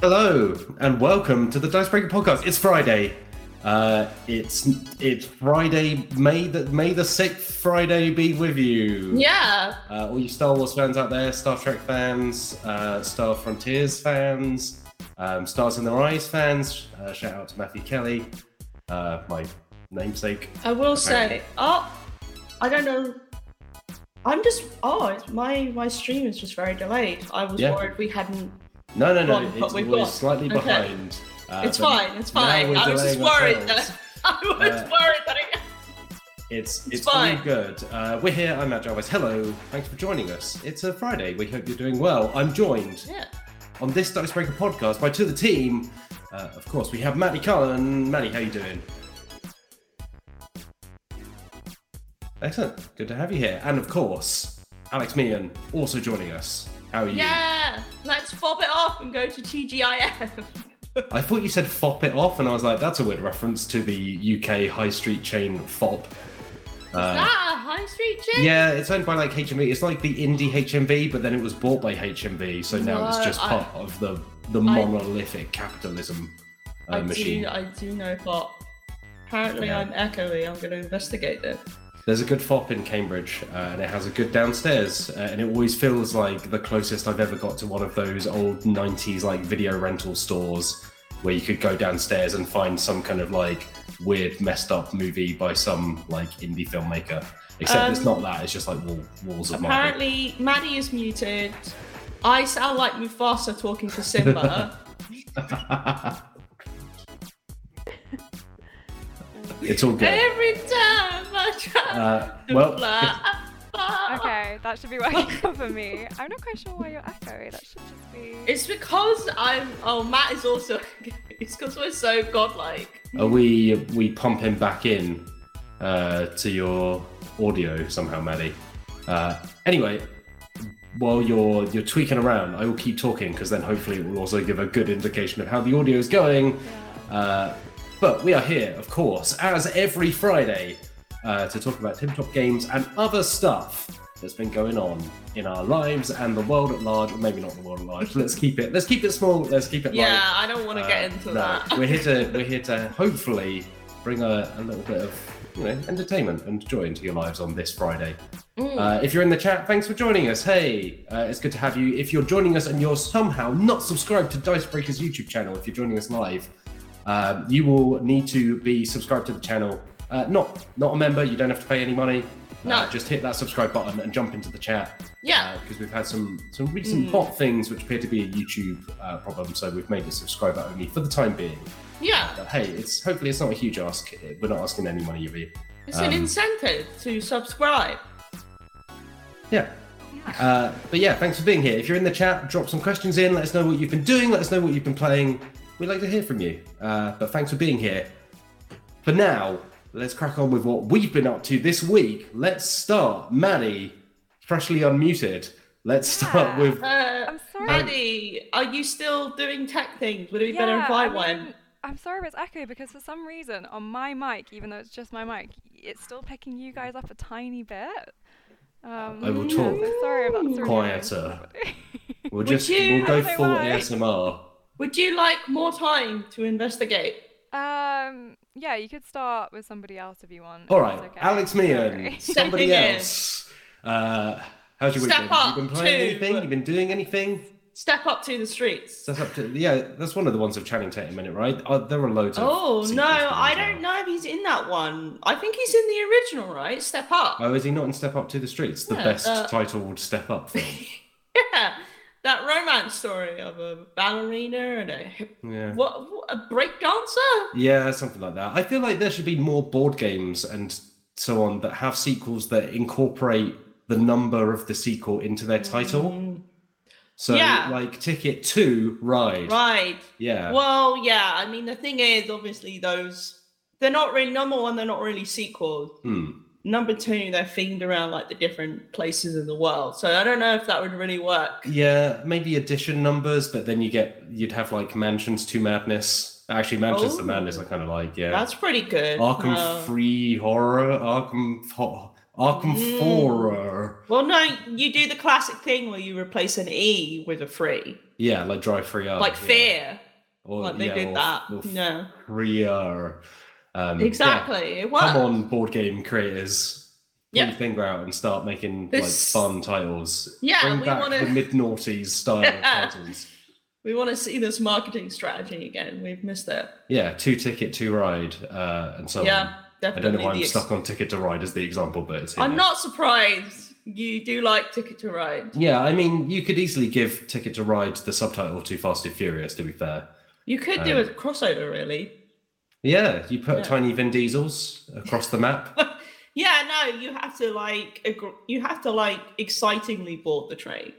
Hello and welcome to the Dicebreaker podcast. It's Friday. Uh, it's it's Friday, May the May the sixth. Friday be with you. Yeah. Uh, all you Star Wars fans out there, Star Trek fans, uh, Star Frontiers fans, um, Stars in Their Eyes fans. Uh, shout out to Matthew Kelly, uh, my namesake. I will say, oh, I don't know. I'm just, oh, my my stream is just very delayed. I was Yeah. worried we hadn't. No, no, no. But it's we've always slightly Okay. behind. Uh, it's fine. It's fine. I was just worried that I was Uh, worried that it. It's It's it's, all good. Uh, we're here. I'm Matt Jarvis. Hello. Thanks for joining us. It's a Friday. We hope you're doing well. I'm joined Yeah. on this Dicebreaker podcast by two of the team. Uh, of course, we have Maddie Cullen. Maddie, how you doing? Excellent. Good to have you here. And of course, Alex Meehan also joining us. How are you? Yeah. Let's fob it off and go to TGIF. I thought you said fop it off, and I was like, that's a weird reference to the UK high street chain Fopp. Uh, ah, High Street chain? Yeah, it's owned by like HMV. It's like the indie HMV, but then it was bought by HMV, so now it's just I- part of the the I- monolithic capitalism uh, I machine. do. I do know Fopp. Apparently, Yeah. I'm echoey. I'm going to investigate this. There's a good Fopp in Cambridge, uh, and it has a good downstairs, uh, and it always feels like the closest I've ever got to one of those old '90s like video rental stores where you could go downstairs and find some kind of like weird, messed up movie by some like indie filmmaker. Except it's Um, not that; it's just like wall, walls of. Apparently, Maddie is muted. I sound like Mufasa talking to Simba. it's all good. Every time I try Uh, to well, fly. Okay, that should be working for me. I'm not quite sure why you're echoing. That should just be. It's because I'm. Oh, Matt is also. It's because we're so godlike. Are we we pump him back in uh, to your audio somehow, Maddie? Uh, anyway, while you're you're tweaking around, I will keep talking because then hopefully it will also give a good indication of how the audio is going. Uh, but we are here, of course, as every Friday, uh, to talk about tabletop games and other stuff that's been going on in our lives and the world at large, or maybe not the world at large. Let's keep it. Let's keep it small. Let's keep it light. Yeah, I don't want to get Uh, into no, that. we're here to we're here to hopefully bring a, a little bit of you know entertainment and joy into your lives on this Friday. Mm. Uh, if you're in the chat, thanks for joining us. Hey, uh, it's good to have you. If you're joining us and you're somehow not subscribed to Dicebreaker's YouTube channel, if you're joining us live, um, you will need to be subscribed to the channel. Uh, not not a member. You don't have to pay any money. Uh, No. just hit that subscribe button and jump into the chat yeah. because we've had some some recent Mm. bot things which appear to be a YouTube uh, problem, so we've made it subscriber only for the time being. Yeah. But hey, it's hopefully it's not a huge ask. We're not asking any money of you. It's an Um, incentive to subscribe. Yeah. Uh, but yeah, thanks for being here. If you're in the chat, drop some questions in. Let us know what you've been doing. Let us know what you've been playing. We'd like to hear from you. Uh, but thanks for being here. For now, let's crack on with what we've been up to this week. Let's start. Maddie, freshly unmuted. Let's start with. Uh, I'm sorry. Maddie, are you still doing tech things? Would it be better Yeah, if I I went? mean, I'm sorry it's echo because for some reason on my mic, even though it's just my mic, it's still picking you guys up a tiny bit. Um, I will yeah, talk so sorry if that's really quieter. We'll just you- we'll go I don't full why. ASMR. Would you like more time to investigate? um, yeah, you could start with somebody else if you want. if All that's right, okay. Alex Meehan, Sorry. somebody else. Uh, how's your week Step been? Have up you been playing to- anything? You've been doing anything? Step up to the streets. That's up to yeah. That's one of the ones of Channing Tatum in it, right? Uh, there are loads of. Oh no, I don't know if he's in that one. I think he's in the original, right? Step up. Oh, is he not in Step Up to the Streets? The Yeah, best uh, titled Step Up film. Yeah, that romance story of a ballerina and a hip, Yeah. what, what a break dancer. Yeah, something like that. I feel like there should be more board games and so on that have sequels that incorporate the number of the sequel into their title. Mm, So, Yeah. like Ticket Two Ride. right. Yeah. Well, yeah. I mean, the thing is, obviously, those they're not really number one. They're not really sequels. Hmm. Number two, they're themed around like the different places in the world. So I don't know if that would really work. Yeah, maybe addition numbers, but then you get you'd have like Mansions to Madness. Actually, Mansions to Oh. Madness, I kind of like. Yeah. That's pretty good. Arkham Uh, Free Horror, Arkham Ho- Arkham Mm. 4. Well, no, you do the classic thing where you replace an E with a free, Yeah, like Drive Free R. like yeah. fear. Or, like they yeah, did or- that. or no, Freer. Um, yeah. exactly. It works. Come on, board game creators. Put Yeah. your finger out and start making This- like fun titles. Yeah, Bring we back wanna- the mid noughties style titles. We want to see this marketing strategy again. We've missed it. Yeah, two ticket, two ride, uh, and so yeah, on. I don't know why I'm ex- stuck on ticket to ride as the example, but it's here I'm not surprised. You do like Ticket to Ride. Yeah, I mean, you could easily give Ticket to Ride the subtitle to Fast and Furious, to be fair. You could do a Um, crossover, really. Yeah, you put Yeah. tiny Vin Diesels across the map. Yeah, no, you have to like you have to like excitingly board the train.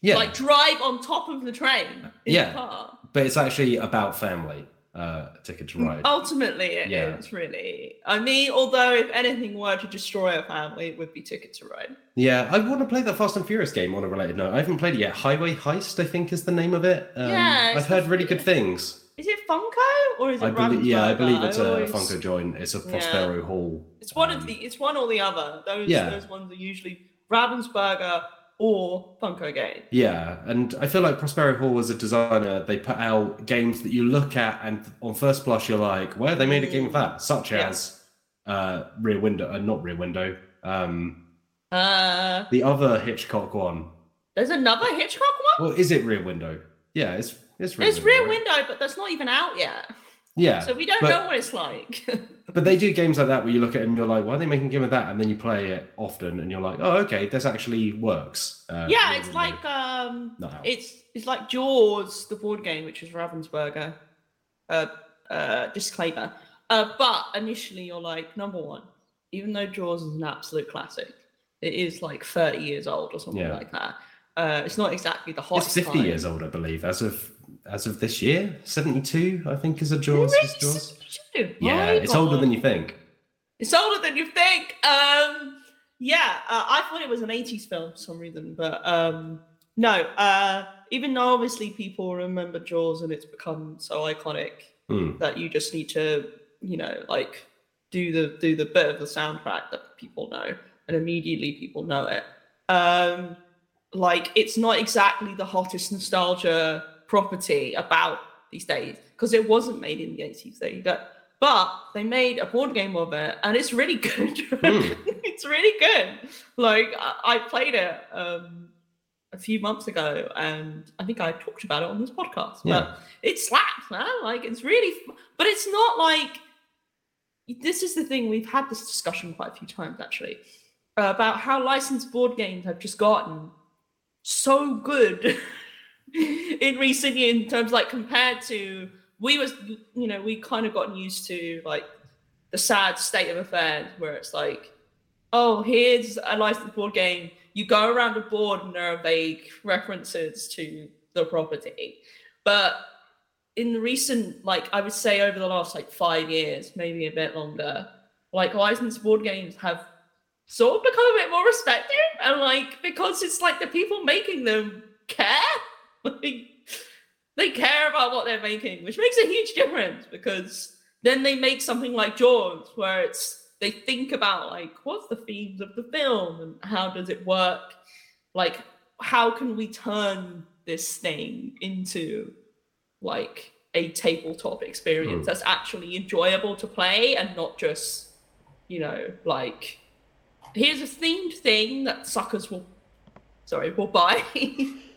Yeah, Like drive on top of the train in Yeah. the car. but it's actually about family. Uh, Ticket to Ride. Ultimately, it Yeah. is really. I mean, although if anything were to destroy a family, it would be Ticket to Ride. Yeah, I want to play that Fast and Furious game on a related note. I haven't played it yet. Highway Heist, I think, is the name of it. Um, Yeah, I've heard really good things. Is it Funko or is it I believe, yeah, I believe it's a always- Funko joint. It's a Prospero Hall. It's one um, of the. It's one or the other. Those Yeah. those ones are usually Ravensburger or Funko game. Yeah, and I feel like Prospero Hall as a designer, they put out games that you look at and on first blush you're like, where they made a game of that? Such Yeah. as uh, Rear Window, uh, not Rear Window, um, Uh, the other Hitchcock one. there's another Hitchcock one. Well, is it Rear Window? Yeah, it's it's Rear Window. Rear right? Window, but that's not even out yet. Yeah, So we don't but- know what it's like. But they do games like that where you look at it and you're like, why are they making a game of that? And then you play it often and you're like, oh, okay, this actually works. Uh, yeah, it's Window, like um, it's it's like Jaws, the board game, which is Ravensburger. Uh, uh, disclaimer. Uh, but initially, you're like number one. Even though Jaws is an absolute classic, it is like 30 years old or something Yeah. like that. Uh, it's not exactly the hottest. It's 50 time. years old, I believe, as of as of this year. 72, I think, is a Jaws. Really? Jaws. Yeah, it's older than you think. It's older than you think. Um, yeah, uh, I thought it was an 80s film for some reason, but um, no. Uh, even though obviously people remember Jaws and it's become so iconic Hmm. that you just need to, you know, like do the do the bit of the soundtrack that people know, and immediately people know it. Um, like it's not exactly the hottest nostalgia property about these days because it wasn't made in the 80s. There you go. But they made a board game of it, and it's really good. Hmm. it's really good. Like I, played it um, a few months ago, and I think I talked about it on this podcast. Yeah. But it slaps, man. Like it's really, but it's not like. This is the thing we've had this discussion quite a few times actually about how licensed board games have just gotten so good in recent years in terms like compared to we was you know we kind of gotten used to like the sad state of affairs where it's like oh here's a licensed board game. You go around a board and there are vague references to the property. But in the recent like i would say over the last like five years maybe a bit longer like licensed board games have sort of become a bit more respected. And like because it's like the people making them care like they care about what they're making which makes a huge difference because then they make something like jaws where it's they think about like what's the themes of the film and how does it work like how can we turn this thing into like a tabletop experience Mm. that's actually enjoyable to play and not just you know like here's a themed thing that suckers will sorry will buy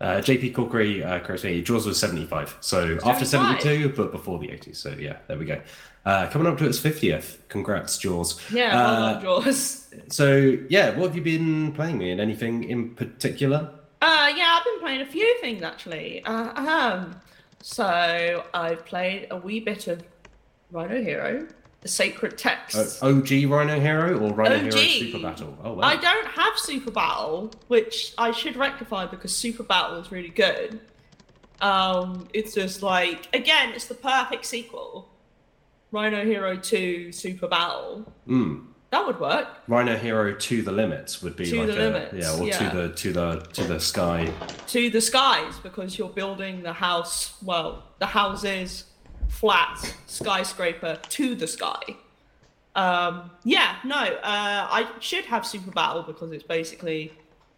Uh, JP Corkery, uh, correct me, Jaws was 75. So after 72, but before the 80s. So yeah, there we go. Uh, coming up to its 50th. Congrats, Jaws. yeah well Uh, done, jaws So yeah, what have you been playing me? And anything in particular? Uh, yeah, I've been playing a few things actually. Uh, um, so I've played a wee bit of Rhino Hero, the Sacred Text. OG Rhino Hero or Rhino Hero Super Battle? Oh, wow. I don't have Super Battle, which I should rectify because Super Battle is really good. Um, it's just like again, it's the perfect sequel. Rhino Hero 2 Super Battle. Mm. That would work. Rhino Hero to the limits would be To like the a limits, yeah, or yeah. to the to the to the sky. to the skies because you're building the house, well, the houses, flat, skyscraper to the sky. Um, yeah, no, uh, I should have Super Battle because it's basically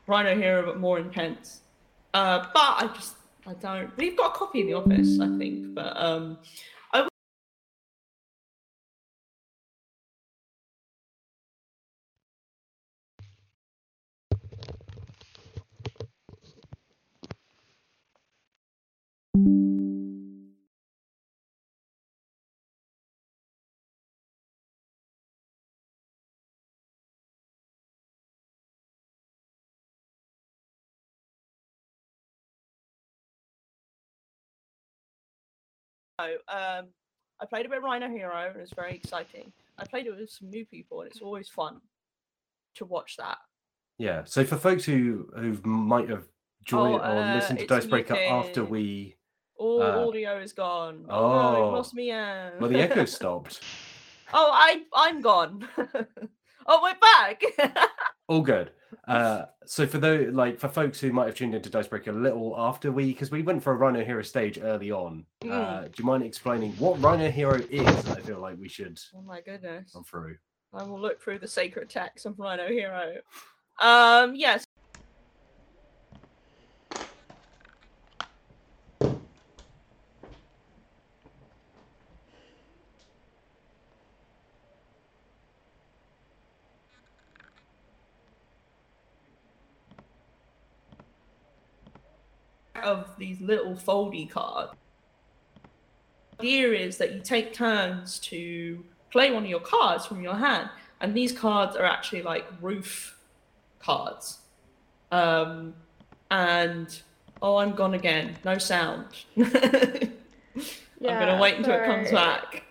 Rhino Hero but more intense. Uh, but I just I don't. We've got a copy in the office, I think. But um, I um, I played a bit of Rhino Hero and it's very exciting. I played it with some new people and it's always fun to watch that. Yeah. So for folks who who might have joined Oh, or uh, listened to it's Dicebreaker after we All Uh, audio is gone. Oh, no, oh. it lost me out. well the echo stopped. oh, I I'm gone. oh, we're back. All good. Uh, so for those like for folks who might have tuned into Dicebreaker a little after we because we went for a Rhino Hero stage early on. Uh, Mm. do you mind explaining what Rhino Hero is? I feel like we should oh my goodness. run through. I will look through the sacred text of Rhino Hero. Um, yes. Of these little foldy cards. The idea is that you take turns to play one of your cards from your hand, and these cards are actually like roof cards. Um, and oh, I'm gone again. No sound. I'm gonna wait until it comes back.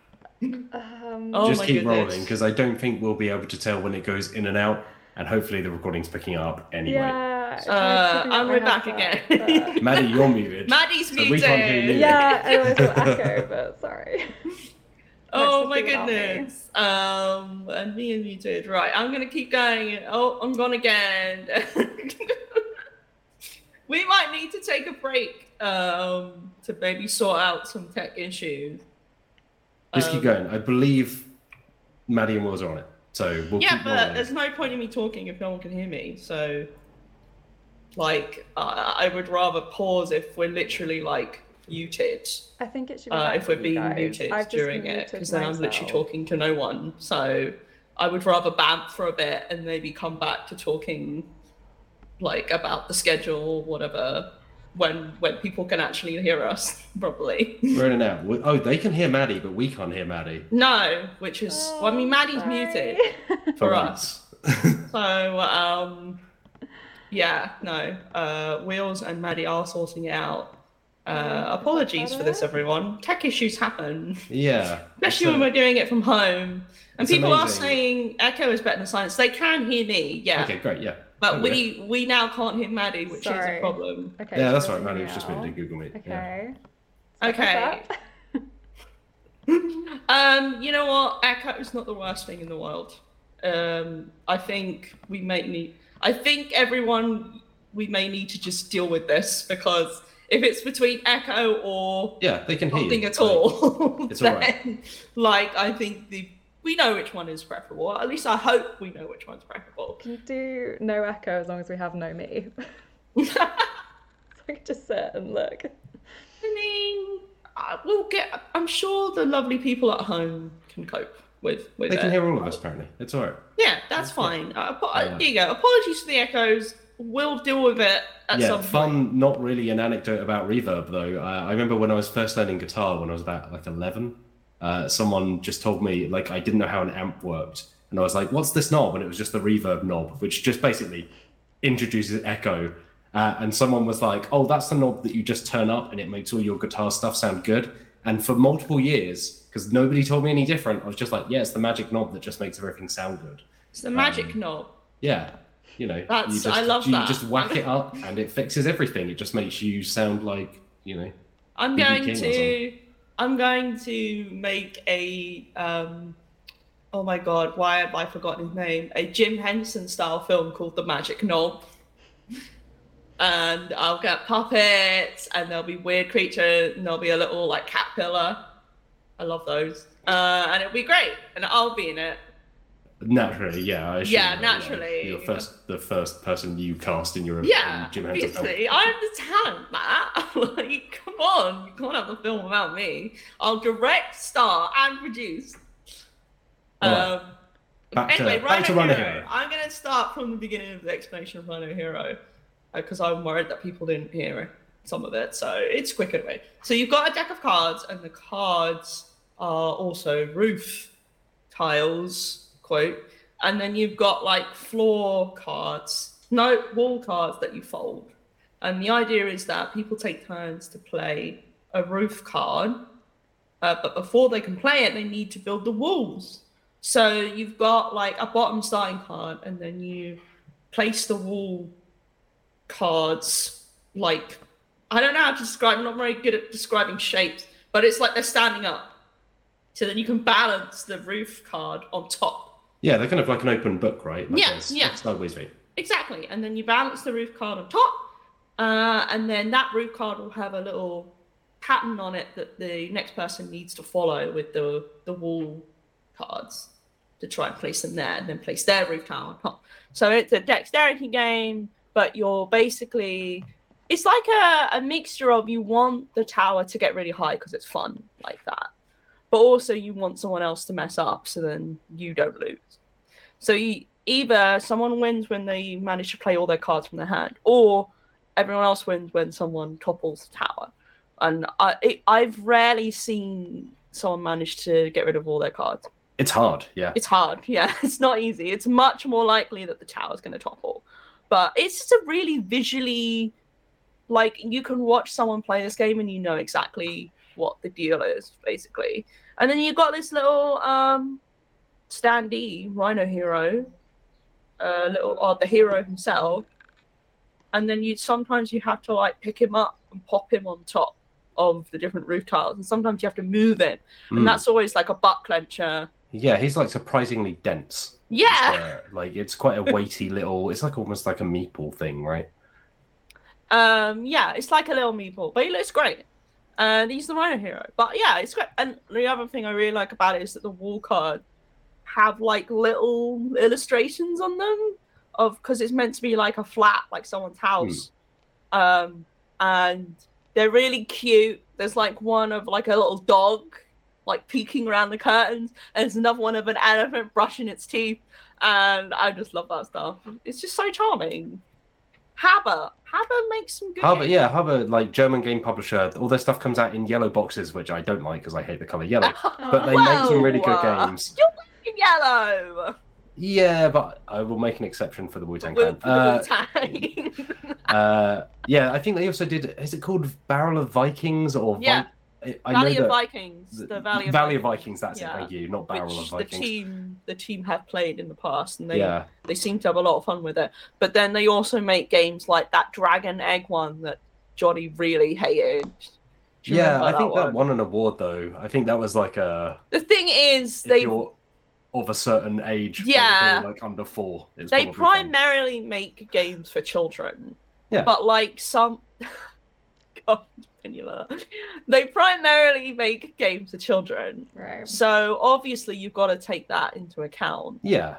Um, Oh Just my keep goodness. rolling because I don't think we'll be able to tell when it goes in and out, and hopefully the recording's picking up anyway. Yeah. I tried Uh, putting up and we're back headset, again. Maddie, you're muted. Maddie's So muted. we can't hear you. yeah, I know it's all echo, but sorry. Oh my to see without me. goodness. Um, and me and muted. Right, I'm gonna keep going. Oh, I'm gone again. we might need to take a break um, to maybe sort out some tech issues. Just keep Um, going. I believe Maddie and Wills are on it, so we'll Yeah, keep but there's no point in me talking if no one can hear me. So, like, I I would rather pause if we're literally like muted. I think it should be uh, if we're being guys. muted I've during it, because then I'm literally talking to no one. So I would rather bamf for a bit and maybe come back to talking, like about the schedule or whatever, when when people can actually hear us properly. We're in and out. We- Oh, they can hear Maddie, but we can't hear Maddie. no, which is well, I mean, Maddie's Oh, muted for us. So um, yeah, no, uh, Wheels and Maddie are sorting it out. Uh, apologies for this, everyone. Tech issues happen. yeah. especially So- when we're doing it from home. And It's people are saying Echo is better than silence. They can hear me, yeah, Okay, great. Yeah. but okay. we we now can't hear Maddie, which is Sorry. a problem. Okay. Yeah, that's right. Maddie doing was just it moving to Google Meet. Yeah. Okay. Okay. What's that? Um, you know what? Echo is not the worst thing in the world. Um, I think we may need. I think everyone we may need to just deal with this because if it's between Echo or Yeah, they can hear nothing you. at Like, all, it's all right. then, like I think the we know which one is preferable. At least I hope we know which one's preferable. Can do no echo as long as we have no me? so I can just sit and look. I mean, I will get. I'm sure the lovely people at home can cope with with They it. can hear all of us, apparently. It's all right. Yeah, that's fine. Uh, apo- uh, Yeah. Here you go. Apologies for the echoes. We'll deal with it at yeah, some point. fun, not really an anecdote about reverb, though. Uh, I remember when I was first learning guitar when I was about like 11, uh, someone just told me, like, I didn't know how an amp worked. And I was like, what's this knob? And it was just the reverb knob, which just basically introduces echo. Uh, and someone was like, oh, that's the knob that you just turn up and it makes all your guitar stuff sound good. And for multiple years, because nobody told me any different, I was just like, yeah, it's the magic knob that just makes everything sound good. It's the magic Um, knob. Yeah. You know, That's- you just, I love you that. just whack it up and it fixes everything. It just makes you sound like, you know, I'm BB going King to. I'm going to make a. Um, oh my god! Why have I forgotten his name? A Jim Henson style film called The Magic Knob. And I'll get puppets, and there'll be weird creatures, and there'll be a little like caterpillar. I love those, uh, and it'll be great, and I'll be in it. Naturally, yeah. I Yeah, naturally. You're first, the first person you cast in your Yeah, Jim obviously. I'm the talent, Matt. like, come on. You can't have the film without me. I'll direct, star, and produce. Um, Back to- anyway, back Rhino to Rhino Hero. Hero. I'm going to start from the beginning of the explanation of Rhino Hero because I'm worried that people didn't hear some of it. So it's quick anyway. So you've got a deck of cards, and the cards are also roof tiles, quote. And then you've got like floor cards, no wall cards that you fold. And the idea is that people take turns to play a roof card, uh, but before they can play it, they need to build the walls. So you've got like a bottom starting card, and then you place the wall cards like I don't know how to describe. I'm not very good at describing shapes, but it's like they're standing up. So then you can balance the roof card on top. Yeah, they're kind of like an open book, right? Like Yeah, yeah. view. Exactly. And then you balance the roof card on top. Uh, and then that roof card will have a little pattern on it that the next person needs to follow with the, the wall cards to try and place them there and then place their roof tile on top. So it's a dexterity game, but you're basically it's like a, a mixture of you want the tower to get really high because it's fun like that. But also you want someone else to mess up so then you don't lose. So you, either someone wins when they manage to play all their cards from their hand, or everyone else wins when someone topples the tower. And I, it, I've rarely seen someone manage to get rid of all their cards. It's hard, yeah. It's hard, yeah. It's not easy. It's much more likely that the tower's going to topple. But it's just a really visually, like, you can watch someone play this game and you know exactly what the deal is, basically. And then you've got this little um, standee, Rhino Hero, uh, little, or the hero himself. And then you sometimes you have to like pick him up and pop him on top of the different roof tiles, and sometimes you have to move him, Mm. and that's always like a butt clencher. Yeah, he's like surprisingly dense. Yeah. Uh, like it's quite a weighty little. It's like almost like a meeple thing, right? Um, yeah, it's like a little meatball, but he looks great. And he's the Rhino hero. But yeah, it's great. And the other thing I really like about it is that the wall card have like little illustrations on them of because it's meant to be like a flat, like someone's house. Um, and they're really cute. There's like one of like a little dog like peeking around the curtains, and there's another one of an elephant brushing its teeth. And I just love that stuff. It's just so charming. HABA. HABA makes some good games. yeah, HABA, like German game publisher. All their stuff comes out in yellow boxes, which I don't like because I hate the color yellow. But they make some really good games. You're wearing yellow. Yeah, but I will make an exception for the Wu Tang Clan. Uh, uh, yeah, I think they also did. Is it called Barrel of Vikings or? Vi- Yeah. I- I Valley of Vikings. The Valley of Valley Vikings. Vikings. That's Yeah. it. Thank you. Not Barrel which of the Vikings. team the team have played in the past, and they yeah. they seem to have a lot of fun with it. But then they also make games like that Dragon Egg one that Johnny really hated. Yeah, I think that won an award though. I think that was like a The thing is, they of a certain age, Yeah. like under four. They probably fun. primarily make games for children. Yeah. But like some God, Penula. They primarily make games for children. Right. So obviously you've got to take that into account. Yeah,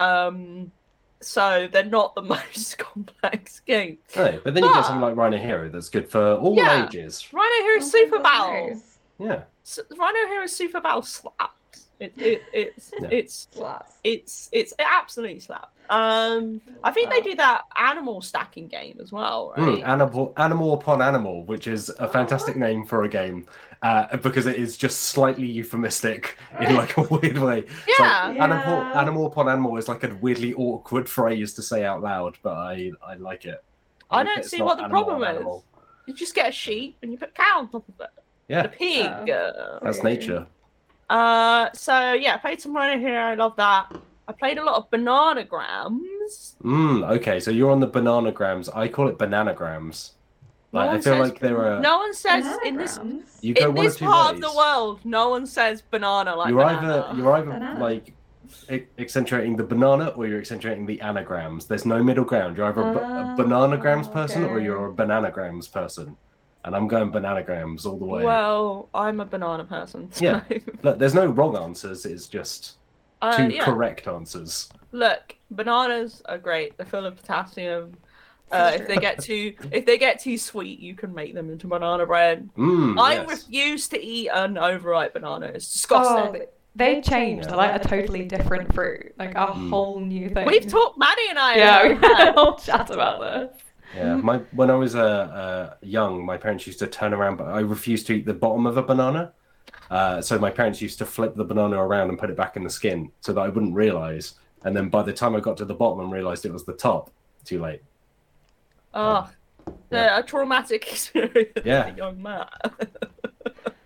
Um so they're not the most complex games. no, but then you get something like Rhino Hero that's good for all Yeah. ages. Rhino Hero Oh Super God, Battle. nice. Yeah, S- Rhino Hero Super Battle slaps. It, it, it's Yeah. it's Slaps. it's it's it absolutely slap. Um, I think they Wow. do that animal stacking game as well, right? Mm, animal, animal upon animal, which is a fantastic name for a game uh, because it is just slightly euphemistic in like a weird way. It's like Yeah. animal, animal upon animal is like a weirdly awkward phrase to say out loud, but I I like it. I like don't see what the problem is. animal. You just get a sheep and you put a cow on top of it. Yeah. A pig. uh, That's Weird. nature. Uh, so yeah, I played some Rhino Hero. I love that. I played a lot of Bananagrams. Mm, okay, so you're on the bananagrams. I call it bananagrams. No Like, I feel says- like there are. No one says in this you go in this part ways. of the world, no one says banana like you're banana. either you're either Banana. like e- accentuating the banana or you're accentuating the anagrams. There's no middle ground. You're either a, ba- a Oh, bananagrams person or you're a bananagrams person. And I'm going bananagrams all the way. Well, I'm a banana person. So. Yeah. Look, there's no wrong answers. It's just Uh, Two yeah. correct answers. Look, bananas are great. They're full of potassium. Uh, if they get too if they get too sweet, you can make them into banana bread. Mm, I yes. refuse to eat an overripe banana. It's disgusting. Oh, they- they changed. They're like a totally different fruit, like a Mm. whole new thing. We've talked, Maddie and I. Yeah, we had a whole chat about this. Yeah, my when I was uh, uh, young, my parents used to turn around, but I refused to eat the bottom of a banana. Uh, so my parents used to flip the banana around and put it back in the skin, so that I wouldn't realize. And then by the time I got to the bottom and realized it was the top, too late. Oh, Yeah. a traumatic experience. Yeah. for young Matt.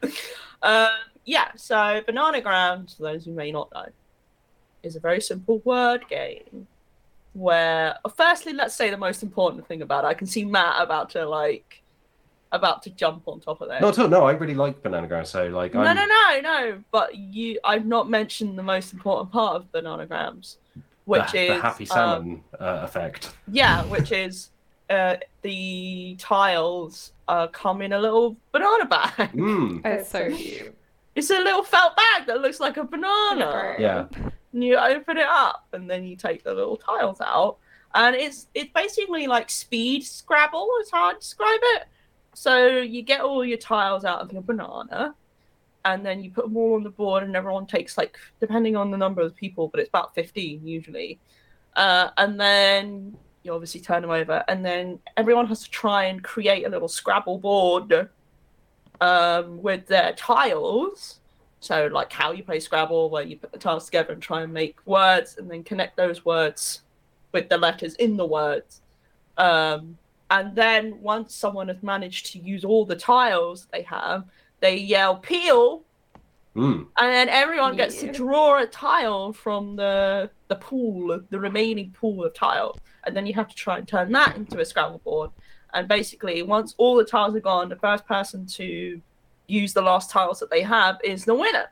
uh, yeah. So bananagrams, for those who may not know, is a very simple word game. Where, firstly, let's say the most important thing about it. I can see Matt about to like, about to jump on top of this. No, at all, no, I really like bananagram. So like, No, I'm, no, no, no. But you, I've not mentioned the most important part of bananagrams, which the, is the happy um, salmon uh, effect. yeah, which is uh, the tiles uh, come in a little banana bag. Mm, It's so cute. It's a little felt bag that looks like a banana. yeah, And you open it up, and then you take the little tiles out, and it's it's basically like speed Scrabble. Is how I describe it. So you get all your tiles out of your banana, and then you put them all on the board, and everyone takes like depending on the number of people, but it's about fifteen usually. Uh, and then you obviously turn them over, and then everyone has to try and create a little Scrabble board um, with their tiles. So, like how you play Scrabble, where you put the tiles together and try and make words, and then connect those words with the letters in the words. Um, and then once someone has managed to use all the tiles they have, they yell "peel," mm, and then everyone gets to draw a tile from the the pool, the remaining pool of tiles, and then you have to try and turn that into a Scrabble board. And basically, once all the tiles are gone, the first person to use the last tiles that they have is the winner.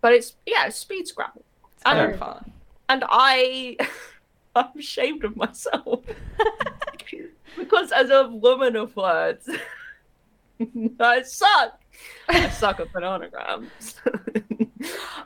But it's yeah, it's speed Scrabble, It's And- very fun. and I I'm ashamed of myself because as a woman of words, I suck. I suck at bananagrams.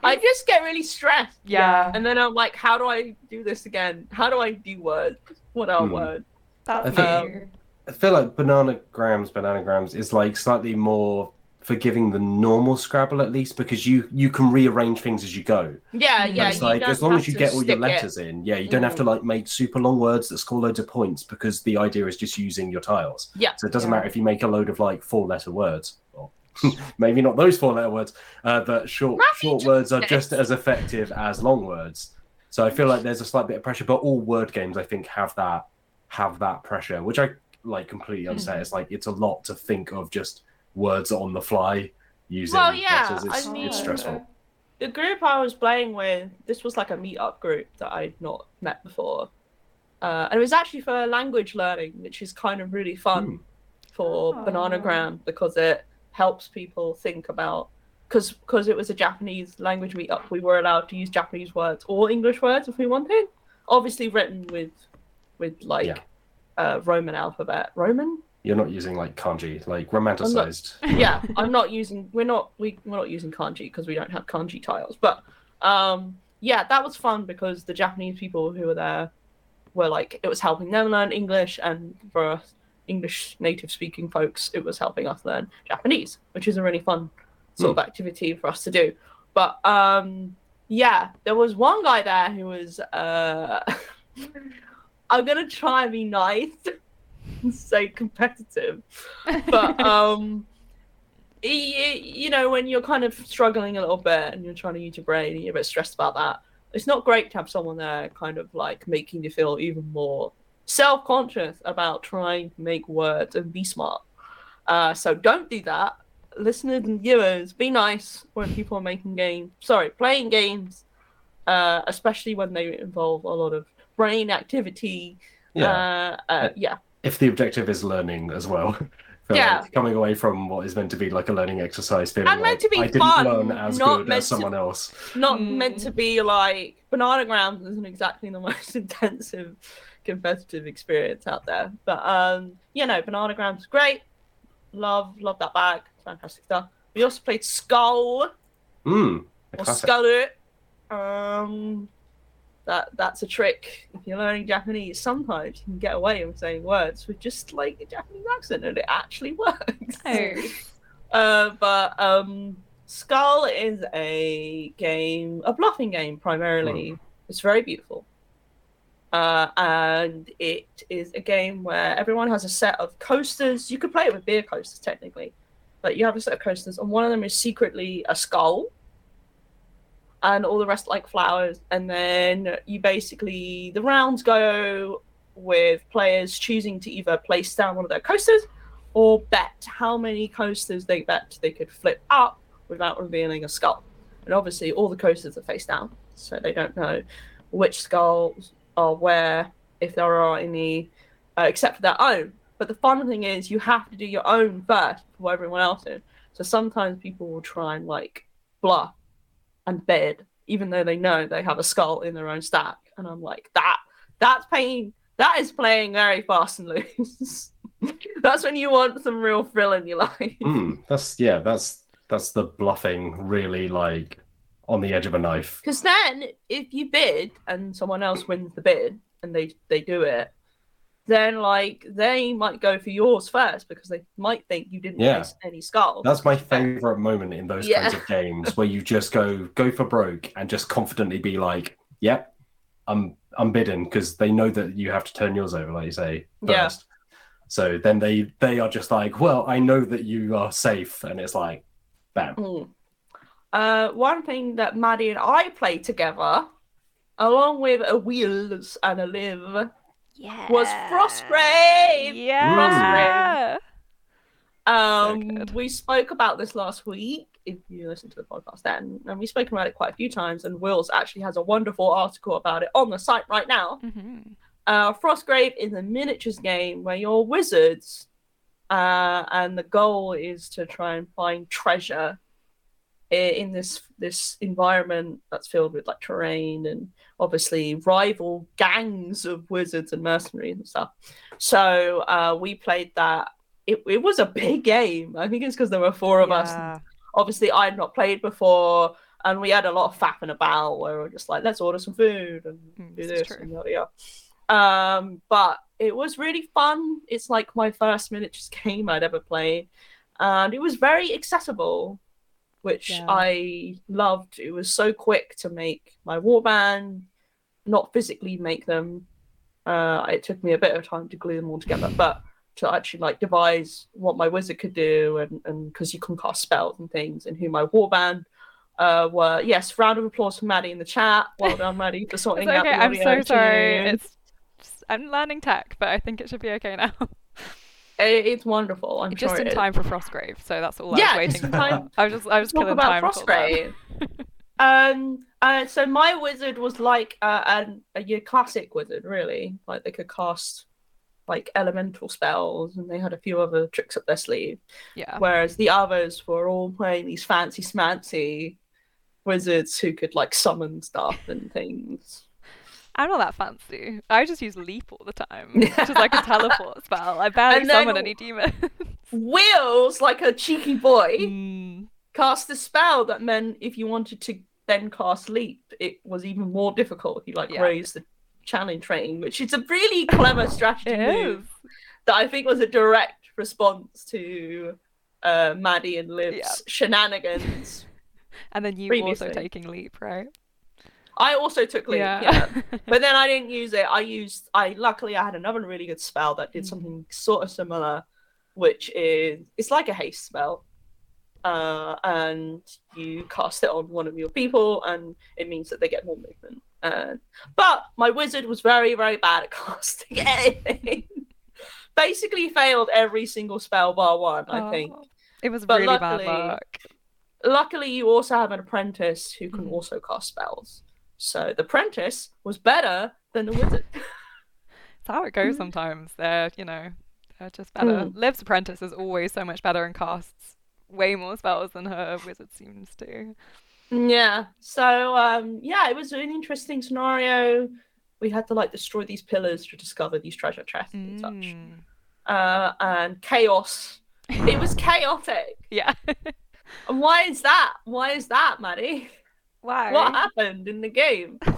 I just get really stressed. Yeah, And then I'm like, how do I do this again? How do I do words? What are Hmm. words? that's I you. I feel like bananagrams, bananagrams is like slightly more forgiving than normal Scrabble, at least because you you can rearrange things as you go. Yeah, Mm. yeah. it's like as long as you get all your stick it. letters in, yeah, you don't have to Mm. like make super long words that score loads of points because the idea is just using your tiles. Yeah. So it doesn't Yeah. matter if you make a load of like four letter words. Or maybe not those four letter words, uh, but short short words are just as effective as long words. So I feel like there's a slight bit of pressure, but all word games I think have that have that pressure, which I like completely understand. Mm. It's like it's a lot to think of just words on the fly using Well, yeah, letters. It's, I mean- it's stressful. the group I was playing with, this was like a meetup group that I'd not met before. Uh, and it was actually for language learning, which is kind of really fun Hmm. for Aw. Bananagram because it helps people think about. Because because it was a Japanese language meetup, we were allowed to use Japanese words or English words if we wanted. Obviously written with with like Yeah. Uh, Roman alphabet. Roman? You're not using like kanji, like romanticized. yeah, I'm not using. We're not. We we're not using kanji because we don't have kanji tiles. But um, yeah, that was fun because the Japanese people who were there were like it was helping them learn English, and for us English native speaking folks, it was helping us learn Japanese, which is a really fun sort of activity for us to do. But um, yeah, there was one guy there who was. Uh, I'm gonna try and be nice, and say competitive. But um you know when you're kind of struggling a little bit and you're trying to use your brain and you're a bit stressed about that it's not great to have someone there kind of like making you feel even more self-conscious about trying to make words and be smart. Uh, so don't do that. Listeners and viewers be nice when people are making games sorry playing games uh, especially when they involve a lot of brain activity Yeah. uh, uh, yeah if the objective is learning as well. Yeah. like coming away from what is meant to be like a learning exercise, feeling And like meant to be I didn't fun, learn as not good meant as to- someone else. not Mm. meant to be like bananagrams isn't exactly the most intensive competitive experience out there but um you know bananagrams is great love love that bag fantastic stuff we also played skull Mm, or skull it Um, that that's a trick. If you're learning Japanese, sometimes you can get away with saying words with just like a Japanese accent, and it actually works. Oh. Uh, but um, Skull is a game, a bluffing game primarily. It's very beautiful. Uh, and it is a game where everyone has a set of coasters. You could play it with beer coasters technically, but you have a set of coasters, and one of them is secretly a skull, and all the rest like flowers. And then you basically the rounds go with players choosing to either place down one of their coasters or bet how many coasters they bet they could flip up without revealing a skull. And obviously, all the coasters are face down, so they don't know which skulls are where, if there are any, uh, except for their own. But the fun thing is, you have to do your own first before everyone else is. So sometimes people will try and like bluff and bid, even though they know they have a skull in their own stack. And I'm like, that that's playing that is playing very fast and loose. that's when you want some real thrill in your life. Mm, that's yeah, that's that's the bluffing really like on the edge of a knife. Because then, if you bid and someone else wins the bid and they they do it, then like they might go for yours first because they might think you didn't Yeah. place any skull. That's my favorite moment in those Yeah. kinds of games where you just go go for broke and just confidently be like, "Yep, I'm I'm bidding," because they know that you have to turn yours over, like you say Yeah. first. So then they they are just like, "Well, I know that you are safe," and it's like, bam. Mm. Uh, one thing that Maddie and I played together, along with a Wheels and a Liv, Yeah. was Frostgrave. Yeah. Um, good. we spoke about this last week. If you listen to the podcast, then and we've spoken about it quite a few times. And Wills actually has a wonderful article about it on the site right now. hmm Uh, Frostgrave is a miniatures game where you're wizards, uh, and the goal is to try and find treasure in this this environment that's filled with like terrain and obviously rival gangs of wizards and mercenaries and stuff. So uh, we played that. It, it was a big game. I think it's because there were four of us. Obviously, I had not played before, and we had a lot of faffing about where we were just like, let's order some food and Mm, do this this and yada yada. Um, but it was really fun. It's like my first miniatures game I'd ever played, and it was very accessible, which Yeah. I loved. It was so quick to make my warband, not physically make them. Uh, it took me a bit of time to glue them all together, but to actually like devise what my wizard could do, and and because you can cast spells and things, and who my warband uh, were. Yes, round of applause for Maddie in the chat. Well done, Maddie, for sorting okay. out the I'm so sorry. It's just, I'm learning tech, but I think it should be okay now. It- it's wonderful. I'm just sure in it is. time for Frostgrave, so that's all Yeah, I was just waiting in for. time I was just I was Talk killing about time. Frostgrave. um. Uh, so my wizard was like uh, an, a your classic wizard, really. Like they could cast like elemental spells, and they had a few other tricks up their sleeve. Yeah. Whereas the others were all playing these fancy smancy wizards who could like summon stuff and things. I'm not that fancy. I just use leap all the time, which is like a teleport spell. I barely summon any demons. Wheels, like a cheeky boy, Mm, cast a spell that meant if you wanted to then cast leap, it was even more difficult if you like Yeah. raised the challenge rating, which is a really clever strategy move is. that I think was a direct response to uh, Maddie and Liv's Yeah. shenanigans. And then you Previously. also taking leap, right? I also took leap, yeah. Yeah. but then I didn't use it. I used I luckily I had another really good spell that did Mhm. something sort of similar, which is it's like a haste spell. Uh, and you cast it on one of your people, and it means that they get more movement. Uh, but my wizard was very, very bad at casting anything. Basically, failed every single spell bar one. I think. Oh, It was But really luckily- bad luck. Luckily, you also have an apprentice who can Mhm. also cast spells. So the apprentice was better than the wizard. It's how it goes sometimes. They're, you know, they're just better. Mm. Liv's apprentice is always so much better and casts way more spells than her wizard seems to. Yeah. So um yeah, it was an interesting scenario. We had to like destroy these pillars to discover these treasure chests and such. Mm. Uh and chaos. It was chaotic. Yeah. And why is that? Why is that, Maddie? Why? What happened in the game?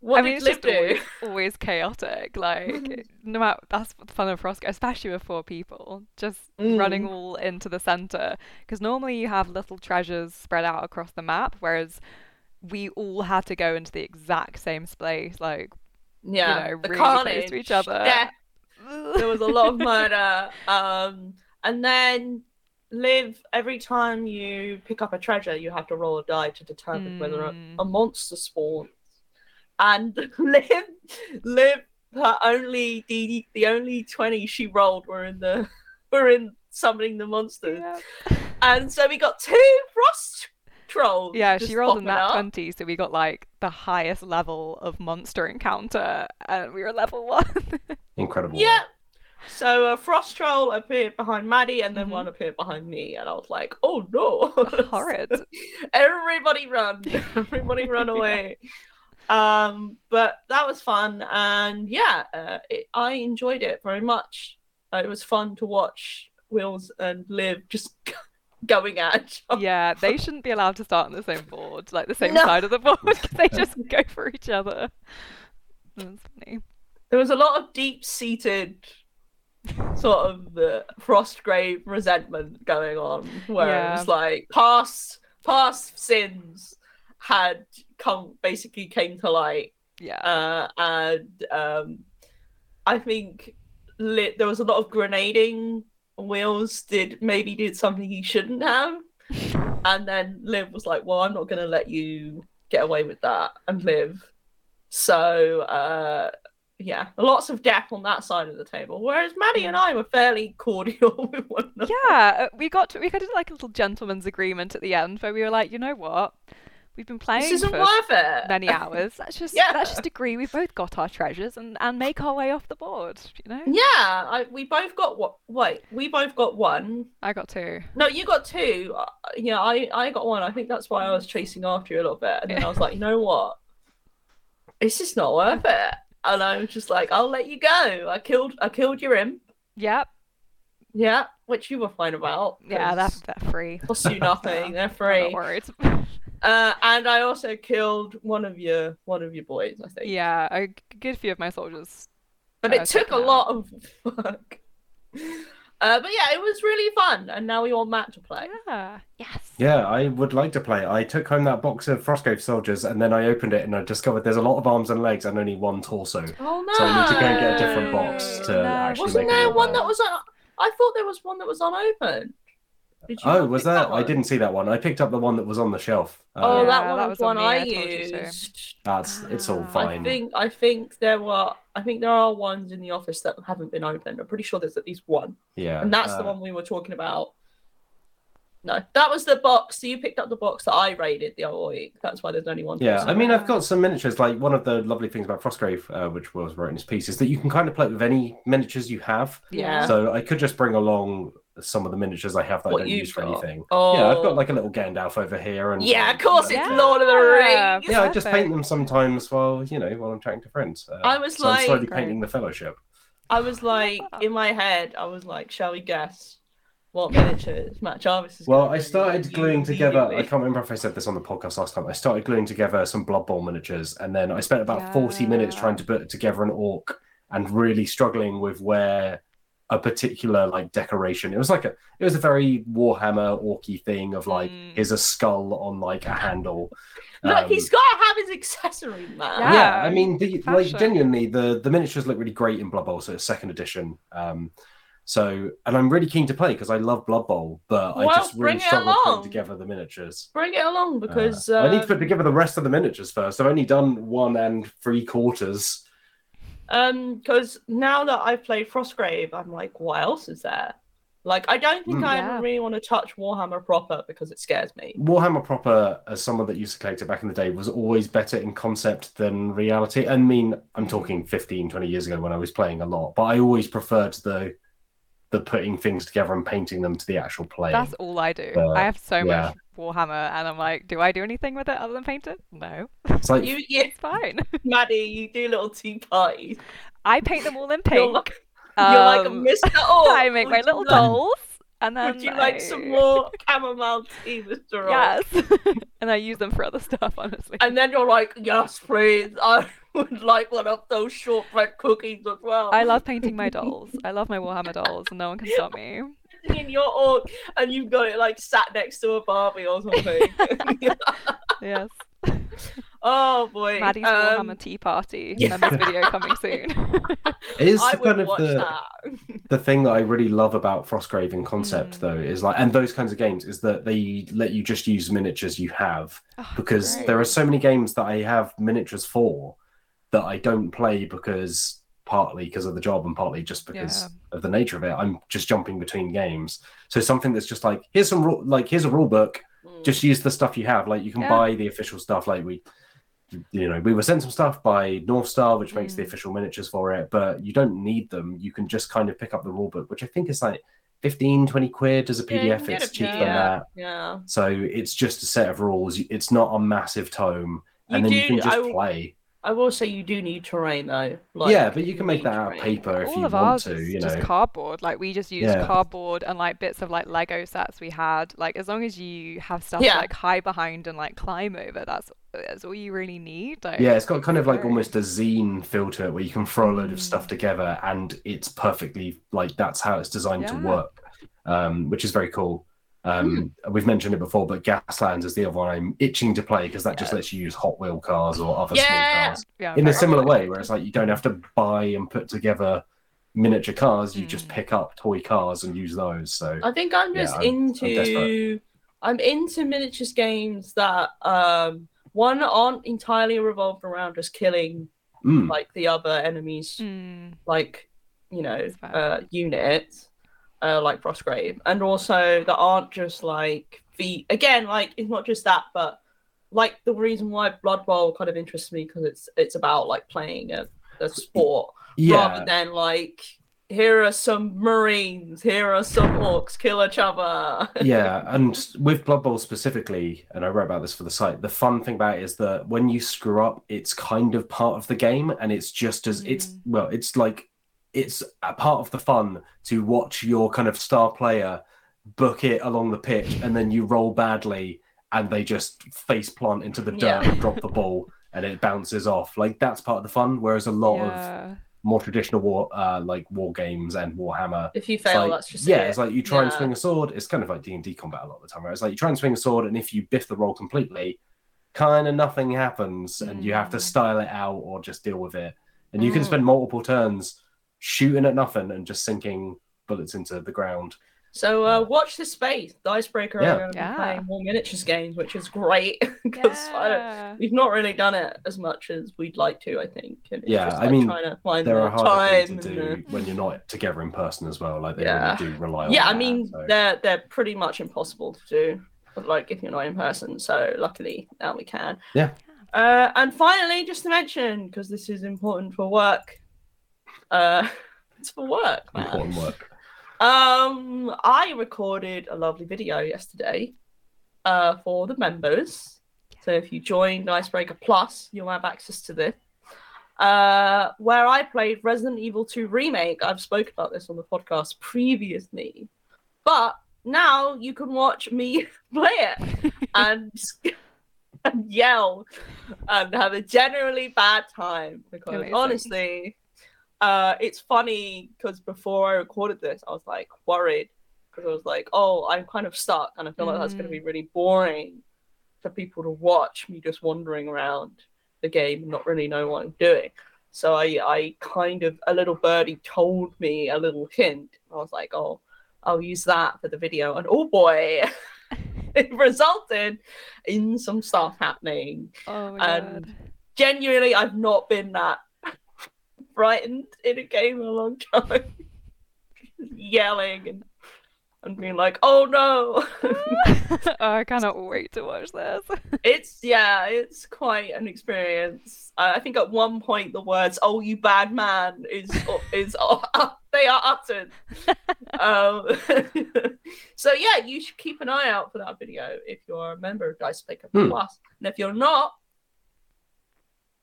What I mean, it's just always, always chaotic. Like, no matter that's the fun of Frostgrave, especially with four people, just running Mm. all into the center. Because normally you have little treasures spread out across the map, whereas we all had to go into the exact same space, like Yeah, know, the really close to carnage. each other. Yeah, there was a lot of murder. Um, and then live every time you pick up a treasure, you have to roll a die to determine whether a, Mm. a monster spawns. And live, live. Her only the the only twenty she rolled were in the were in summoning the monsters. yeah. And so we got two frost trolls. Yeah, she rolled a that up. 20, so we got like the highest level of monster encounter, and we were level one. Incredible. Yeah. So a frost troll appeared behind Maddie, and then Mhm. one appeared behind me, and I was like, "Oh no!" Horrid. Everybody run! Everybody run away! Um, but that was fun, and yeah, uh, it, I enjoyed it very much. Uh, it was fun to watch Wills and Liv just going at each other. Yeah, they shouldn't be allowed to start on the same board, like the same No. side of the board, because they just go for each other. That's funny. There was a lot of deep-seated sort of the frost Frostgrave resentment going on, where it Yeah. was like past past sins had come basically came to light, Yeah. uh, and um, I think lit, there was a lot of grenading. Wheels did maybe did something he shouldn't have, and then Liv was like, "Well, I'm not going to let you get away with that and live." So uh, yeah, lots of depth on that side of the table. Whereas Maddie and I were fairly cordial with one another. Yeah, uh, we got to, we got like a little gentleman's agreement at the end where we were like, you know what? We've been playing This isn't for worth it. many hours. Let's just Yeah. let's just agree we've both got our treasures and, and make our way off the board. You know, Yeah, I, we both got what? Wait, we both got one. I got two. No, you got two. Uh, yeah, I I got one. I think that's why I was chasing after you a little bit, and then I was like, you know what? It's just not worth it. And I was just like, I'll let you go. I killed I killed your imp. Yep. Yeah, which you were fine about. Yeah, that's they're free. cost you nothing. They're free. worried. Uh, and I also killed one of your one of your boys. I think. yeah, a good few of my soldiers. but it took a out. lot of work. Uh, but yeah, it was really fun, and now we want Matt to play. Yeah. Yes. Yeah, I would like to play. I took home that box of Frostgrave soldiers and then I opened it and I discovered there's a lot of arms and legs and only one torso. Oh no! So I need to go and get a different box to No. actually Wasn't make there one that was? Un- I thought there was one that was unopened. Did you Oh, was pick that? I didn't see that one. I picked up the one that was on the shelf. Oh, Um, that Yeah, one that was was on one I I told you used. That's it's all fine. I think I think there were I think there are ones in the office that haven't been opened. I'm pretty sure there's at least one, Yeah, and that's the uh, one we were talking about. No, that was the box. So you picked up the box that I raided the other week. That's why there's only one. Yeah. I mean, I've got some miniatures. Like one of the lovely things about Frostgrave, uh, which was wrote in his piece, is that you can kind of play with any miniatures you have. Yeah. So I could just bring along some of the miniatures I have that What I don't use for got. anything. Oh, Yeah, I've got like a little Gandalf over here, and Yeah, of course it's Yeah. Lord of the Rings. yeah, I just paint them sometimes while you know while I'm chatting to friends. Uh, I was so I'm slowly like- painting the Fellowship. I was like in my head, I was like, shall we guess what miniatures Matt Jarvis is? Well, I started You gluing together. I can't remember if I said this on the podcast last time. I started gluing together some Blood Bowl miniatures, and then I spent about forty minutes trying to put together an orc, and really struggling with where a particular like decoration. It was like a, it was a very Warhammer orky thing of like, Mm. here's a skull on like a handle. Look, Um, he's got to have his accessory, man. Yeah. yeah, I mean, the, like fashion. genuinely, the the miniatures look really great in Blood Bowl, so it's second edition. Um, so, and I'm really keen to play because I love Blood Bowl, but I just really bring it struggle putting along. together the miniatures. Bring it along Uh, because I need to put um, together the rest of the miniatures first. I've only done one and three quarters. Um because now that I've played Frostgrave, I'm like, what else is there? Like, I don't think Mm. I Yeah. ever really want to touch Warhammer proper because it scares me. Warhammer proper, as someone that used to collect it back in the day, was always better in concept than reality. I mean, I'm talking 15, 20 years ago when I was playing a lot, but I always preferred the the putting things together and painting them to the actual play. That's all I do. Uh, I have so yeah. much Warhammer, and I'm like, do I do anything with it other than paint it? No, It's like You, you, it's fine. Maddie, you do little tea parties. I paint them all in You're pink. like, you're like a Um, Mr. Orc. I make my little like- dolls, And then Would you like some I- more chamomile tea, Mr. Ross? Yes. and I use them for other stuff, honestly. And then you're like, yes, please. I would like one of those shortbread cookies as well. I love painting my dolls. I love my Warhammer dolls, and no one can stop me. In your orc, and you've got it like sat next to a Barbie or something. Yes. oh boy. Maddie's um, Warhammer Tea Party. Yeah. Members video coming soon. It is I kind of the the thing that I really love about Frostgrave in concept Mm. though is like and those kinds of games is that they let you just use miniatures you have Oh, because great. there are so many games that I have miniatures for that I don't play because partly because of the job and partly just because Yeah. of the nature of it. I'm just jumping between games. So something that's just like here's some ru- like here's a rule book. Mm. Just use the stuff you have. Like you can Yeah. buy the official stuff. Like we, you know, we were sent some stuff by North Star, which makes the Mm. official miniatures for it, but you don't need them. You can just kind of pick up the rule book, which I think is like 15, 20 quid as a PDF. get it's cheaper than that. yeah. So it's just a set of rules. It's not a massive tome, You and then do, you can just I, play. I will say you do need terrain though. Like, yeah, but you can make that out of terrain. paper if All you of want ours to. is You just cardboard. Like we just used Yeah. cardboard and like bits of like Lego sets we had. Like as long as you have stuff Yeah. to like hide behind and like climb over, that's that's all you really need. Like, Yeah, it's got kind of like almost a zine feel to it where you can throw a load of Mm. stuff together and it's perfectly like that's how it's designed to work, um, which is very cool. Um, We've mentioned it before, but Gaslands is the other one I'm itching to play because that just lets you use Hot Wheel cars or other Yeah. small cars yeah, in a very similar way, where it's like you don't have to buy and put together miniature cars, you just Mm. pick up toy cars and use those. So I think I'm Yeah, just I'm- I'm into. I'm into miniatures games that um one aren't entirely revolved around just killing mm, like the other enemies Mm, like you know uh units uh like Frostgrave and also that aren't just like the again like it's not just that but like the reason why Blood Bowl kind of interests me because it's it's about like playing a, a sport yeah, rather than like here are some marines here are some orcs kill each other yeah, and with Blood Bowl specifically, and I wrote about this for the site. The fun thing about it is that when you screw up, it's kind of part of the game, and it's just as it's Mm. well, it's like it's a part of the fun to watch your kind of star player book it along the pitch, and then you roll badly, and they just face plant into the dirt Yeah. and drop the ball, and it bounces off. Like that's part of the fun. Whereas a lot of more traditional war, uh, like war games and Warhammer, if you fail like- that's just yeah, it. it's like you try and swing a sword. It's kind of like D and D combat a lot of the time, right? It's like you try and swing a sword, and if you biff the roll completely, kind of nothing happens, and you have to Mm. style it out or just deal with it. And you can Mm. spend multiple turns shooting at nothing and just sinking bullets into the ground. So uh, watch this space. The Dicebreaker Yeah. are going to be Yeah. playing more miniatures games, which is great because yeah. we've not really done it as much as we'd like to. I think. And it's Yeah, just, I mean, trying to find There the are harder time. things to do the- when you're not together in person as well. Like they Yeah. really do rely on. Yeah, I mean so- they're they're pretty much impossible to do. But like if you're not in person, so luckily now we can. Yeah. Uh, and finally, just to mention because this is important for work. Uh, it's for work, man. important work. Um, I recorded a lovely video yesterday uh, for the members. So if you joined Dicebreaker Plus, you'll have access to this. Uh, where I played Resident Evil 2 Remake. I've spoken about this on the podcast previously. But now you can watch me play it and, and yell and have a generally bad time because Amazing. honestly, uh, it's funny because before I recorded this, I was like worried because I was like, oh, I'm kind of stuck and I feel like that's going to Mm. be really boring for people to watch me just wandering around the game and not really know what I'm doing. So I, I kind of a little birdie told me a little hint. I was like, oh, I'll use that for the video, and oh boy, it resulted in some stuff happening. Oh my and-. Genuinely, I've not been that frightened in a game in a long time. Yelling and and being like, "Oh no!" oh, I cannot wait to watch this. it's yeah, it's quite an experience. Uh, I think at one point the words "Oh you bad man" is is they are uttered. um, so yeah, you should keep an eye out for that video if you're a member of Dicebreaker Hmm. Plus, and if you're not,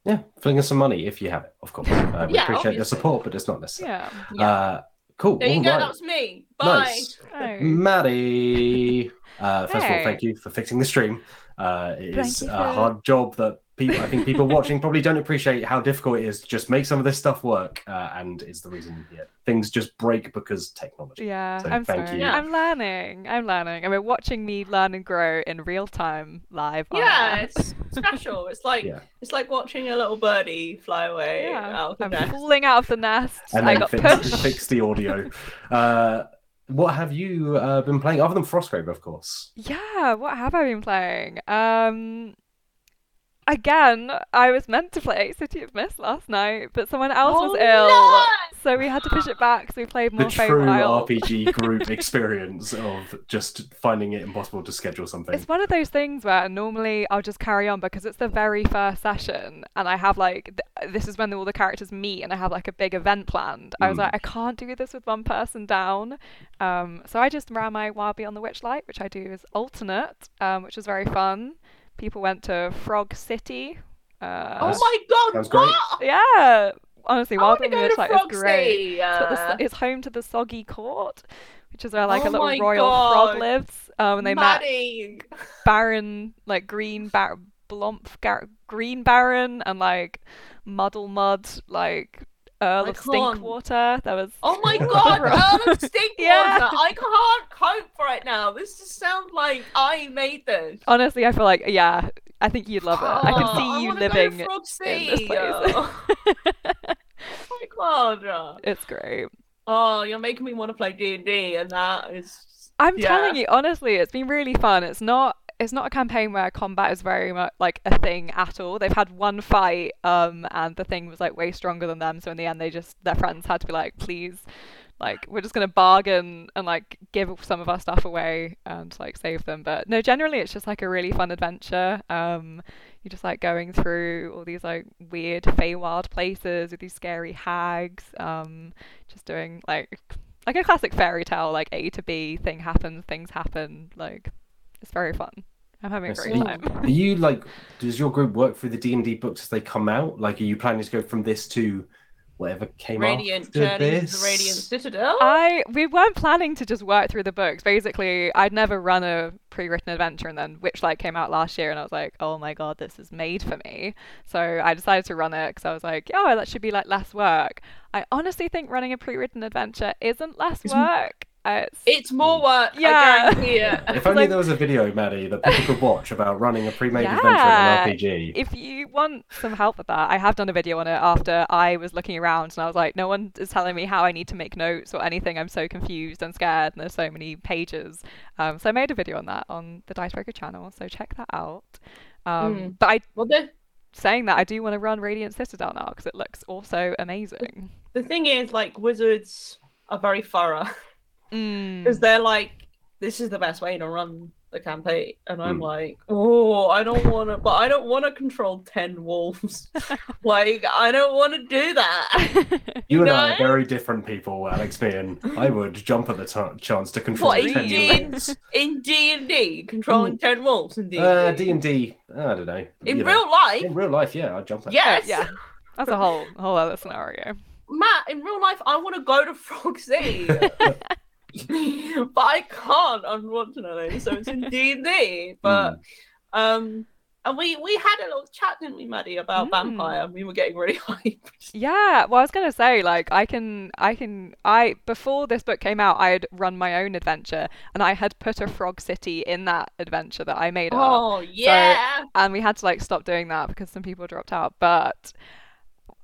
Yeah, fling us some money if you have it, of course. Uh, we Yeah, appreciate the obviously. support, but it's not necessary. yeah. yeah, Uh, Cool. There you all go. right. That was me. Bye. Nice. Oh. Maddie. Uh, first of all, thank you for fixing the stream. Uh, it Thank is you a hard job that people, I think people watching probably don't appreciate how difficult it is to just make some of this stuff work. Uh, and is the reason yeah, things just break because technology. Yeah, So I'm thank sorry. you. Yeah. I'm learning. I'm learning. I mean, watching me learn and grow in real time live. Yeah, it's special. It's like Yeah. it's like watching a little birdie fly away Yeah, out of the I'm nest. falling out of the nest. And I then got fix, pushed. fix the audio. Uh, what have you uh, been playing other than Frostgrave, of course? Yeah, what have I been playing? Um, again, I was meant to play City of Mist last night, but someone else was Oh, ill, no! so we had to push it back. So we played more. The more true Feywild. RPG group experience of just finding it impossible to schedule something. It's one of those things where normally I'll just carry on because it's the very first session and I have like th- this is when all the characters meet and I have like a big event planned. I was Mm. like I can't do this with one person down. Um, so I just ran my Wild Beyond the Witchlight, which I do as alternate, um, which was very fun. People went to Frog City. Uh, Oh my god! Sounds great. What? yeah, honestly, I Wild want to Beyond the go to Witchlight Frog is great. City. It's, got the it's home to the Soggy Court, which is where like Oh a little my royal frog lives. Um, and they met Maddie. Baron, like Green Bar Blomp Gar- Green Baron, and like Muddle Mud, like Earl I of can't. Stinkwater. There was Oh my god, Earl of Stinkwater! Yeah. I can't cope right now. This just sounds like I made this. honestly, I feel like yeah, I think you'd love it. I Oh, can I see you wanna go to living in this place. oh my god. it's great. Oh, you're making me want to play D and D, and that is. I'm Yeah. telling you, honestly, it's been really fun. It's not it's not a campaign where combat is very much like a thing at all. They've had one fight, um, and the thing was like way stronger than them. So in the end, they just their friends had to be like, please, like we're just gonna bargain and like give some of our stuff away and like save them. But no, generally it's just like a really fun adventure. Um, you're just like going through all these like weird Feywild places with these scary hags. Um, just doing like like a classic fairy tale, like A to B thing happens, things happen. Like it's very fun. I'm having a I great see. time. Are you like? Does your group work through the D and D books as they come out? Like, are you planning to go from this to whatever came Radiant after Journey to this? the Radiant Citadel. I we weren't planning to just work through the books. Basically, I'd never run a pre-written adventure, and then Witchlight came out last year, and I was like, oh my god, this is made for me. So I decided to run it because I was like, oh, that should be like less work. I honestly think running a pre-written adventure isn't less It's m- work. It's, It's more work. Yeah. I guarantee it. If only like- there was a video, Maddie, that people could watch about running a pre-made Yeah. adventure in an RPG. if you want some help with that, I have done a video on it after I was looking around and I was like, no one is telling me how I need to make notes or anything. I'm so confused and scared, and there's so many pages. Um, so I made a video on that on the Dicebreaker channel, so check that out. Um, Mm. But I, Well, the saying that, I do want to run Radiant Citadel now because it looks also amazing. the thing is, like wizards are very thorough Mm. because they're like, this is the best way to run the campaign, and I'm Hmm. like, oh, I don't want to, but I don't want to control ten wolves. like, I don't want to do that. You and I are very different people, Alex Meehan. I would jump at the t- chance to control What in ten D wolves. in D and D controlling ten wolves in D Uh, D and D. I don't know. in you know. real life. in real life, yeah, I'd jump at. Yes. yeah, that's a whole whole other scenario. Matt, in real life, I want to go to Frog City, but I can't, unfortunately. So it's in D and D. But um, and we we had a little chat, didn't we, Maddie, about Mm. vampire? We were getting really hyped. Yeah, well, I was gonna say, like, I can, I can, I before this book came out, I had run my own adventure, and I had put a Frog City in that adventure that I made up, Oh yeah, and we had to like stop doing that because some people dropped out. But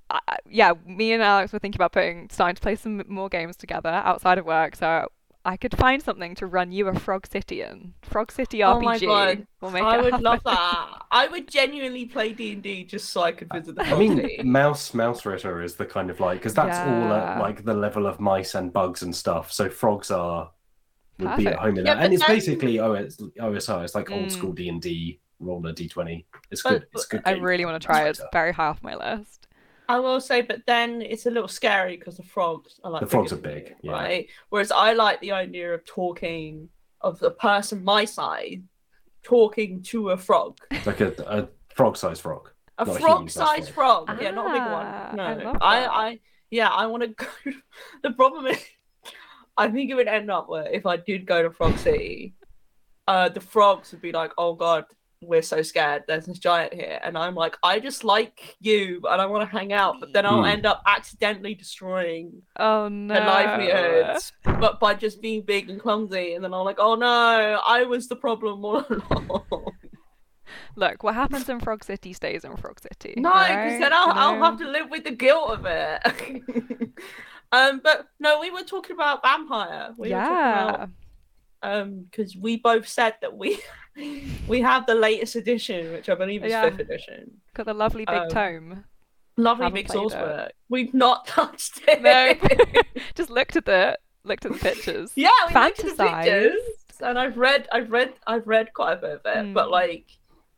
I- yeah, me and Alex were thinking about putting, starting to play some more games together outside of work, so I could find something to run you a Frog City in. Frog City RPG. Oh my God. We'll make I it would love that. I would genuinely play D and D just so I could visit the I mean, Mouse Mausritter is the kind of like because that's all at like the level of mice and bugs and stuff. So frogs are would be at home in Yeah, that, and it's then- basically OS, OSR. It's like old Mm. school D and D. Roll D twenty. It's But- good. It's a good. I really want to try it. It's very high off my list. I will say, but then it's a little scary because the frogs are like The frogs are big, you, yeah. right? Whereas I like the idea of talking of the person my size talking to a frog, like a, a frog-sized frog. a Not frog-sized human-sized frog. Yeah, not a big Ah, one. No, I I. I, yeah, I want to go. the problem is. I think it would end up where if I did go to Frog City, uh, the frogs would be like, "Oh God, we're so scared. There's this giant here," and I'm like, "I just like you, and I want to hang out," but then I'll Hmm. end up accidentally destroying Oh no. their livelihoods, but by just being big and clumsy, and then I'm like, "Oh no, I was the problem all along." Look, what happens in Frog City stays in Frog City. No, because then I'll, I'll have to. to live with the guilt of it. um, but no, we were talking about vampire. We were talking Yeah. About um because we both said that we we have the latest edition, which I believe is Yeah. fifth edition. Got the lovely big Um, tome. Lovely Haven't big source it. work. We've not touched it. No. Just looked at the Looked at the pictures. yeah, we looked at the Fantasized. pictures, and I've read, I've read, I've read quite a bit of it, but Mm. like,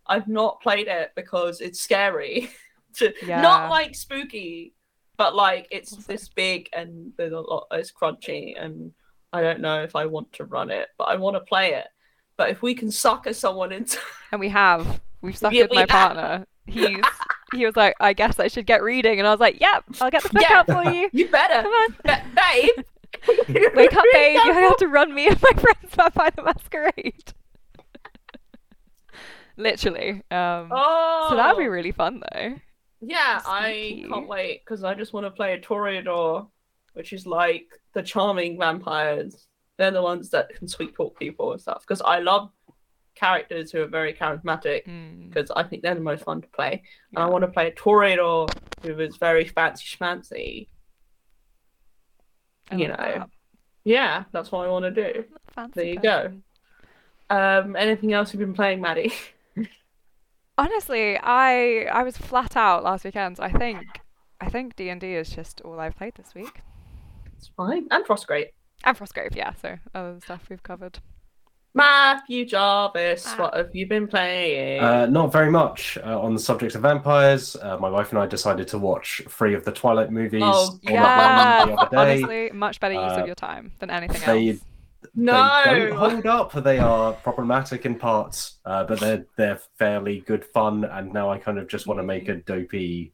I've not played it because it's scary. to, Yeah. Not like spooky, but like it's this big and there's a lot. It's crunchy, and I don't know if I want to run it, but I want to play it. But if we can sucker someone into, And we have. We've suckered Yeah, we my have. partner. He's he was like, I guess I should get reading, and I was like, Yep, I'll get the book Yeah. out for you. you better, Come on. Ba- babe. Wake up, babe. You have to run me and my friends by the Masquerade. Literally. Um, Oh, so that would be really fun, though. Yeah, I can't wait because I just want to play a Toreador, which is like the charming vampires. They're the ones that can sweet talk people and stuff. Because I love characters who are very charismatic. Mm, Because I think they're the most fun to play. And I want to play a Toreador who is very fancy schmancy. I you know. that. Yeah, that's what I want to do. Fancy There you go. Um, anything else you've been playing, Maddie? Honestly, I I was flat out last weekend. I think I think D and D is just all I've played this week. It's fine. And Frostgrave. And Frostgrave, yeah. So other stuff we've covered. Matthew Jarvis, Ah. what have you been playing? Uh, not very much uh, on the subject of vampires. Uh, my wife and I decided to watch three of the Twilight movies Oh, on Yeah, the other day. honestly, much better use Uh, of your time than anything they- else. no. They don't hold up. They are problematic in parts, uh, but they're they're fairly good fun. And now I kind of just want to make a dopey,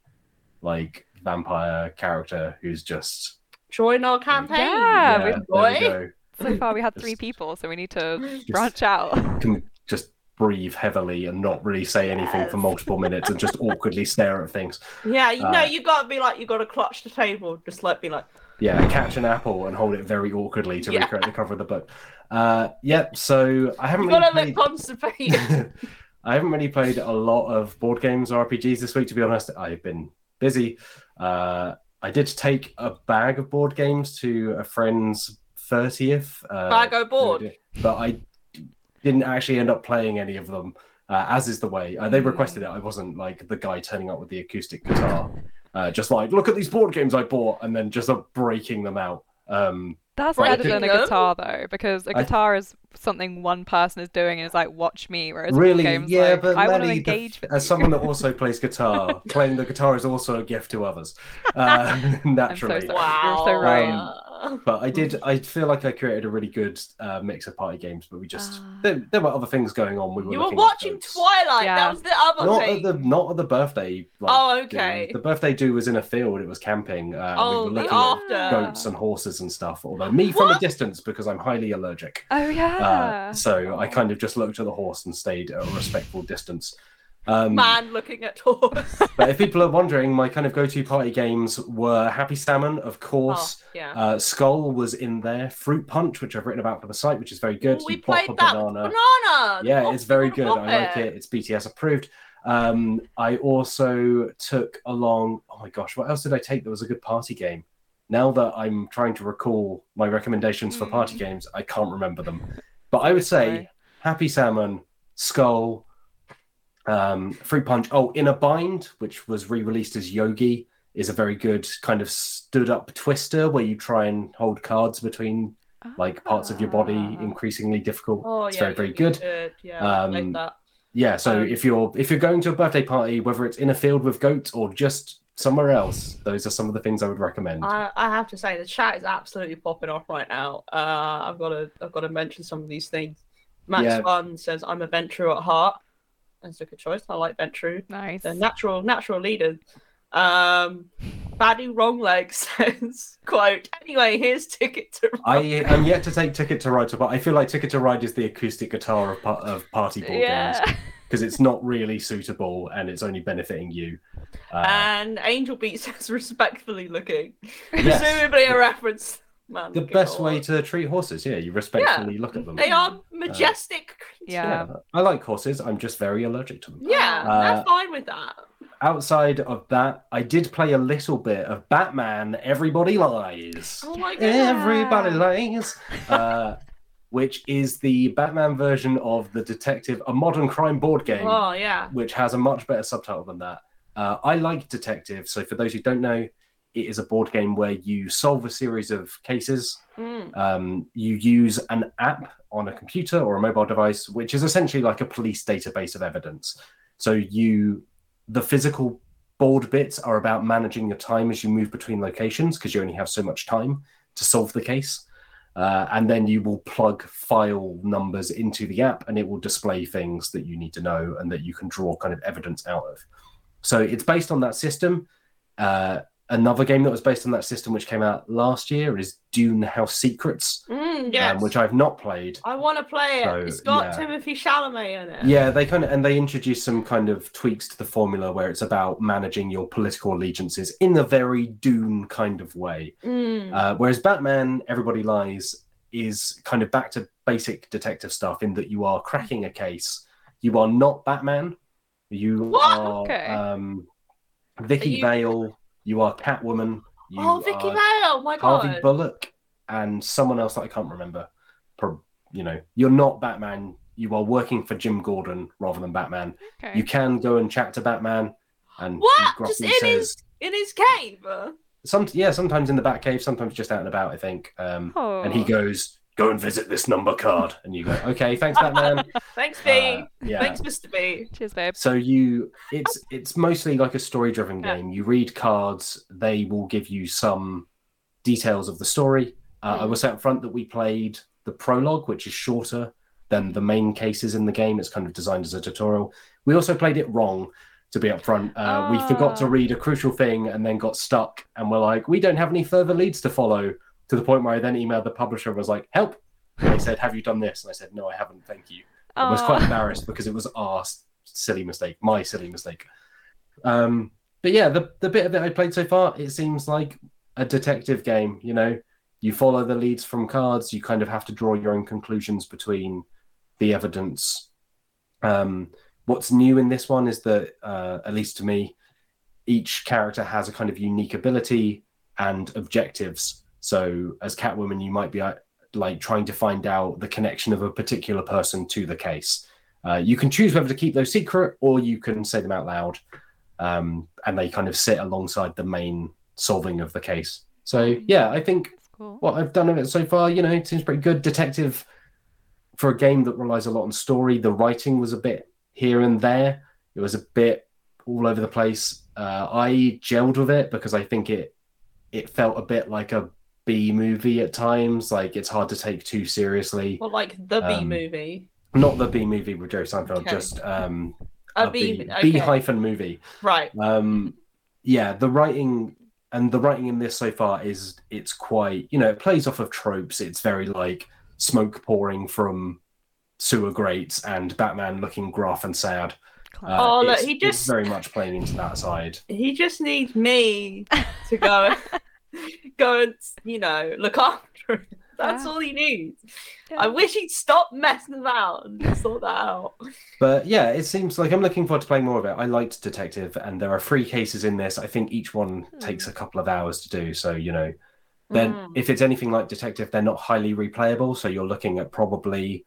like vampire character who's just Join our campaign. Yeah, yeah, we- there we So far, we had three people, so we need to branch out. can just breathe heavily and not really say anything for multiple minutes and just awkwardly stare at things. Yeah, you know, Uh, you gotta be like, you gotta clutch the table, just like be like, Yeah, catch an apple and hold it very awkwardly to Yeah. recreate the cover of the book. Uh, yep. So I haven't you really gotta played... look constipated. I haven't really played a lot of board games or RPGs this week, to be honest. I've been busy. Uh, I did take a bag of board games to a friend's 30th. Uh, Bago board. But I didn't actually end up playing any of them, uh, as is the way. Uh, they Hmm. requested it. I wasn't like the guy turning up with the acoustic guitar, uh, just like, look at these board games I bought, and then just uh, breaking them out. Um, That's Breaking better than a them? guitar, though, because a guitar is something one person is doing and is like, watch me. Whereas really, games, yeah, like, but I want to Maddie, the- engage with as you. someone that also plays guitar, playing the guitar is also a gift to others, uh, naturally. sorry. wow. You're so right. Um, But I did. I feel like I created a really good uh, mix of party games, but we just Ah. there, there were other things going on. We were you were looking at watching. Twilight. Yeah. That was the other Not thing. at the not at the birthday. Like, Oh, do. okay. The birthday do was in a field. It was camping. Uh, Oh, we were the looking after. at goats and horses and stuff. Although me from a distance because I'm highly allergic. Oh, yeah. Uh, so I kind of just looked at the horse and stayed at a respectful distance. Um, Man looking at horse. but if people are wondering, my kind of go-to party games were Happy Salmon, of oh, course. yeah. Uh, Skull was in there. Fruit Punch, which I've written about for the site, which is very good. we You played that banana. banana. Yeah, pop- it's very good. I like it. It's BTS approved. Um, I also took along. Oh my gosh, what else did I take that was a good party game? Now that I'm trying to recall my recommendations for party Hmm. games, I can't remember them. But I would say Happy Salmon, Skull, um, Fruit Punch. Oh, In a Bind, which was re-released as Yogi, is a very good kind of stood-up twister where you try and hold cards between like parts of your body, Ah. increasingly difficult. Oh, it's yeah, very very good. did. Yeah, I like Um, that. Yeah, so Um, if you're if you're going to a birthday party, whether it's in a field with goats or just somewhere else, those are some of the things I would recommend. I, I have to say the chat is absolutely popping off right now. Uh, I've got to I've got to mention some of these things. Max Yeah. Fun says I'm a Ventrue at heart. That's a good choice. I like Ventrue. Nice. They're natural natural leaders. Um, Baddy Wrong Leg says, quote, anyway, here's Ticket to I am yet to take Ticket to Ride, but I feel like Ticket to Ride is the acoustic guitar of, of party board games because it's not really suitable and it's only benefiting you. Uh, And Angel Beat says, respectfully looking. Yes. Presumably a reference. Man, the best way to treat horses, yeah, you respectfully look at them. They are majestic creatures. Yeah. Yeah, I like horses. I'm just very allergic to them. Yeah, Uh, they're fine with that. Outside of that, I did play a little bit of Batman. Everybody lies. Oh my god. Everybody lies. Uh, which is the Batman version of the Detective, a modern crime board game, Oh yeah. which has a much better subtitle than that. Uh, I like Detective. So for those who don't know, it is a board game where you solve a series of cases Mm. um, you use an app on a computer or a mobile device, which is essentially like a police database of evidence. So you, the physical board bits are about managing your time as you move between locations because you only have so much time to solve the case. Uh, and then you will plug file numbers into the app and it will display things that you need to know and that you can draw kind of evidence out of. So it's based on that system. Uh, another game that was based on that system, which came out last year, is Dune House Secrets, Mm, yes. um, which I've not played. I want to play it. So, it's got yeah. Timothée Chalamet in it. Yeah, they kind of and they introduced some kind of tweaks to the formula where it's about managing your political allegiances in a very Dune kind of way. Mm. Uh, whereas Batman, Everybody Lies, is kind of back to basic detective stuff in that you are cracking a case. You are not Batman. You What? are Okay. um, Vicky you- Vale. You are Catwoman. You oh, Vicki Vale. My Harvey god. Bullock and someone else that I can't remember. You know, you're not Batman. You are working for Jim Gordon rather than Batman. Okay. You can go and chat to Batman, and What? Just in says, his in his cave. some yeah, sometimes in the Batcave, sometimes just out and about. I think. Um, oh. And he goes, "Go and visit this number card," and you go, "Okay, thanks, Batman." Thanks, B. Uh, yeah. Thanks, Mr. B. Cheers, babe. So you, it's it's mostly like a story-driven Yeah. game. You read cards; they will give you some details of the story. Uh, I Mm. will say up front that we played the prologue, which is shorter than the main cases in the game. It's kind of designed as a tutorial. We also played it wrong. To be upfront, uh, we forgot to Ah. read a crucial thing and then got stuck, and we're like, we don't have any further leads to follow. To the point where I then emailed the publisher and was like, "Help!" And they said, "Have you done this?" And I said, "No, I haven't. Thank you." I was quite embarrassed because it was our silly mistake, my silly mistake. Um, but yeah, the the bit of it I played so far, it seems like a detective game. You know, you follow the leads from cards. You kind of have to draw your own conclusions between the evidence. Um, what's new in this one is that, uh, at least to me, each character has a kind of unique ability and objectives. So, as Catwoman, you might be uh, like trying to find out the connection of a particular person to the case. Uh, you can choose whether to keep those secret or you can say them out loud, um, and they kind of sit alongside the main solving of the case. So yeah, I think Cool. what I've done of it so far, you know, it seems pretty good. Detective for a game that relies a lot on story. The writing was a bit here and there. It was a bit all over the place. Uh, I gelled with it because I think it it felt a bit like a B movie at times. Like it's hard to take too seriously. Well, like the B Um, movie. Not the B movie with Jerry Seinfeld, Okay. just um, A a B. B, okay. B hyphen movie. Right. Um, yeah, the writing and the writing in this so far is it's quite you know it plays off of tropes. It's very like smoke pouring from sewer grates and Batman looking gruff and sad. Uh, Oh, look, he just- very much playing into that side. He just needs me to go, go and you know look after him. That's Yeah. all he needs. Yeah. I wish he'd stop messing about and sort that out. But yeah, it seems like I'm looking forward to playing more of it. I liked Detective, and there are three cases in this. I think each one Hmm. takes a couple of hours to do. So you know, then Mm. if it's anything like Detective, they're not highly replayable. So you're looking at probably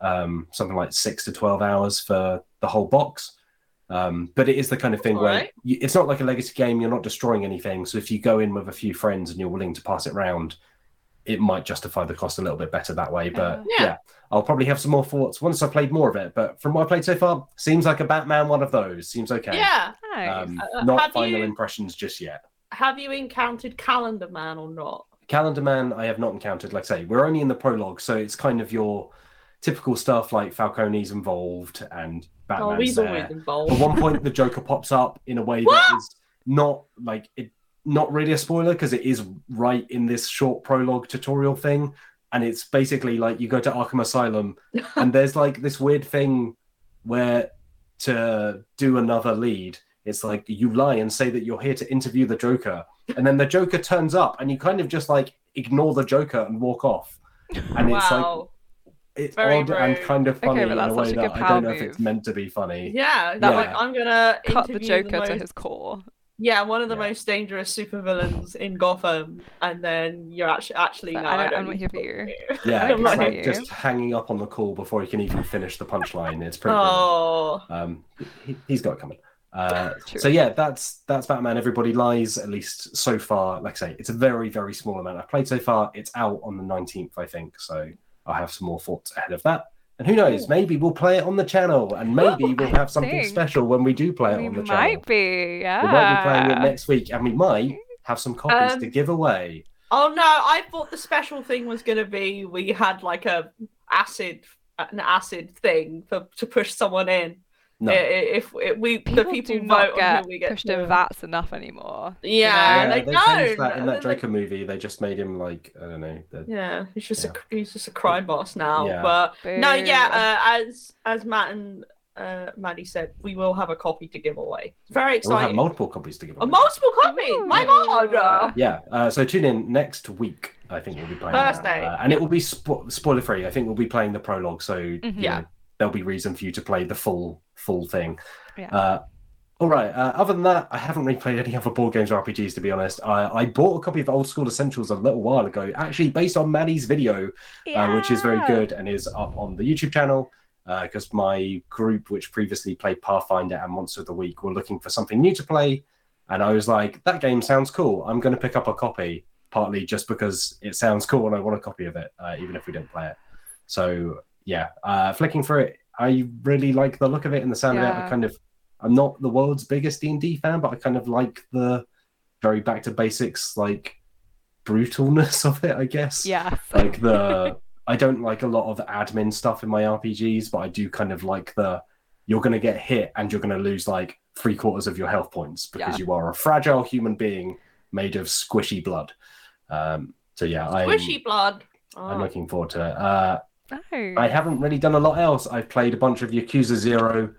um, something like six to twelve hours for the whole box. Um, but it is the kind of thing where Alright. you, it's not like a legacy game. You're not destroying anything. So if you go in with a few friends and you're willing to pass it round, it might justify the cost a little bit better that way. But Yeah. yeah, I'll probably have some more thoughts once I've played more of it. But from what I played so far, seems like a Batman one of those. Seems okay. Yeah. Nice. Um, Uh, not final you- impressions just yet. Have you encountered Calendar Man or not? Calendar Man, I have not encountered. Like I say, we're only in the prologue, so it's kind of your typical stuff like Falcone's involved and oh, he's there. always At one point, the Joker pops up in a way that is not like it. not really a spoiler because it is right in this short prologue tutorial thing, and it's basically like you go to Arkham Asylum, and there's like this weird thing where to do another lead, it's like you lie and say that you're here to interview the Joker, and then the Joker turns up, and you kind of just like ignore the Joker and walk off, and it's like wow. It's Very odd and kind of Okay, funny but in a way a that I don't know if it's meant to be funny. yeah, That, like like, I'm gonna Cut the interview Joker most, to his core. Yeah, one of the Yeah. most dangerous supervillains in Gotham, and then you're actually actually But no, I I don't- don't I'm not here for you. you. Yeah, don't it's like like you. just hanging up on the call before he can even finish the punchline. It's pretty. Oh, Um, he, he's got it coming. Uh, so yeah, that's that's Batman. Everybody lies. At least so far, like I say, it's a very very small amount I've played so far. It's out on the nineteenth, I think. So I'll have some more thoughts ahead of that. And who knows? Ooh. Maybe we'll play it on the channel, and maybe Ooh, we'll I have something special when we do play it We on the channel. might be, yeah. We might be playing it next week, and we might have some copies Um, to give away. oh no! I thought the special thing was gonna be we had like a acid, an acid thing for to push someone in. No, I- i- If, if we People, the people do vote not on get who we get pushed to- in vats enough anymore. you Yeah, yeah, they they don't. that in that then they- Joker movie. They just made him like I don't know. The, Yeah, he's just Yeah. a he's just a crime boss now. Yeah. But no, yeah, uh, as as Matt and uh, Maddie said, we will have a copy to give away. Very exciting. we'll have exciting. multiple copies to give away. a multiple copies. My God. Yeah, uh, so tune in next week. I think we'll be playing. Thursday. Uh, and it will be spo- spoiler free. I think we'll be playing the prologue, so you Mhm. Yeah. know, there'll be reason for you to play the full full thing. Yeah. Uh, all right. Uh, other than that, I haven't really played any other board games or RPGs to be honest. I, I bought a copy of Old School Essentials a little while ago, actually based on Maddie's video, uh, which is very good and is up on the YouTube channel. Because my group, which previously played Pathfinder and Monster of the Week, were looking for something new to play, and I was like, "That game sounds cool. I'm going to pick up a copy." Partly just because it sounds cool and I want a copy of it, uh, even if we don't play it. So yeah, uh, flicking through it, I really like the look of it and the sound of it. I kind of, I'm not the world's biggest D and D fan, but I kind of like the very back to basics, like brutalness of it. I guess Yeah. like the I don't like a lot of admin stuff in my RPGs, but I do kind of like the you're going to get hit and you're going to lose like three quarters of your health points because Yeah. you are a fragile human being made of squishy blood. Um, so yeah, I'm, Squishy blood. I'm Oh. looking forward to it. Uh, No. I haven't really done a lot else. I've played a bunch of Yakuza Zero.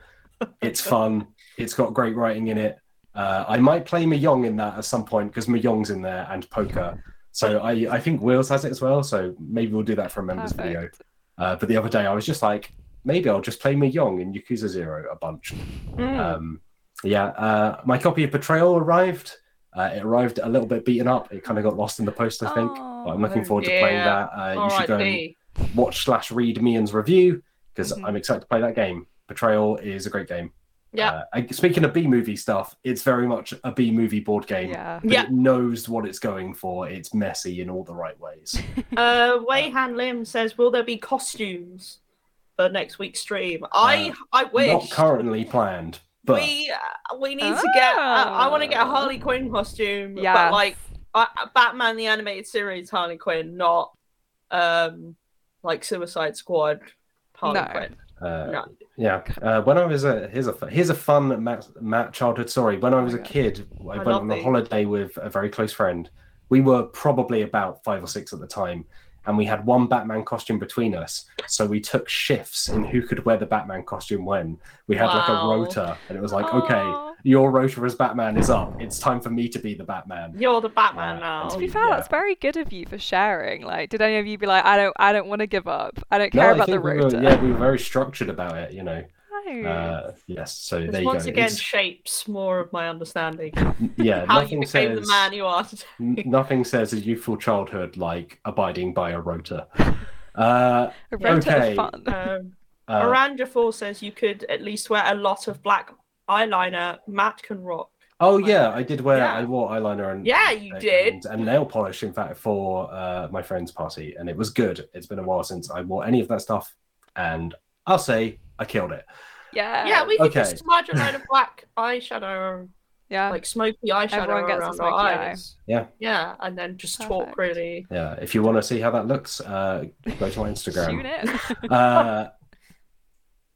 It's fun. It's got great writing in it. Uh, I might play Mahjong in that at some point because Mahjong's in there and poker. So I, I think Wheels has it as well. So maybe we'll do that for a members video. Uh, but the other day I was just like, maybe I'll just play Mahjong in Yakuza Zero a bunch. Mm. Um, yeah, uh, my copy of Betrayal arrived. Uh, it arrived a little bit beaten up. It kind of got lost in the post, I think. but I'm looking Oh, forward to playing that. Uh, you should go and. Watch slash read Meehan's review because Mhm. I'm excited to play that game. Betrayal is a great game. Yeah. Uh, speaking of B movie stuff, it's very much a B movie board game. Yeah. But Yeah. it knows what it's going for. It's messy in all the right ways. Uh, Wei Han Lim says, "Will there be costumes for next week's stream?" I Uh, I wish Not currently planned, but we uh, we need to get. Uh, I want to get a Oh. Harley Quinn costume, Yes. but like uh, Batman the animated series Harley Quinn, not um like Suicide Squad Harley No. Quinn. uh, No. yeah. Uh, when I was a here's a here's a fun Matt, Matt childhood story. When I was a kid, I, I went on a these. holiday with a very close friend. We were probably about five or six at the time, and we had one Batman costume between us. So we took shifts in who could wear the Batman costume when. We had like a Wow. rota, and it was like, okay, Aw. Your rota as Batman is up. It's time for me to be the Batman. You're the Batman Uh, now. To be Oh, fair, yeah. that's very good of you for sharing. Like, did any of you be like, I don't, I don't want to give up. I don't No, care I about the think we were, yeah, we were very structured about it. You know, No. uh, yes. So This there you once go. again It's- shapes more of my understanding. yeah, How you nothing became says the man you are today. N- nothing says a youthful childhood like abiding by a rota. Uh, a rota okay. of fun. Um, uh, Aranja Four says you could at least wear a lot of black eyeliner. Matt can rock. oh yeah, I did wear Yeah. I wore eyeliner and Yeah, you and- did. and nail polish in fact for uh, my friend's party, and it was good. It's been a while since I wore any of that stuff, and I'll say I killed it. Yeah. Yeah, we could okay. just smudge a load of black eyeshadow, Yeah. like smoky eyeshadow Everyone gets around smoky our eye. eyes. Yeah. Yeah, and then just talk really. Yeah, if you want to see how that looks, uh, go to my Tune Instagram. in. uh,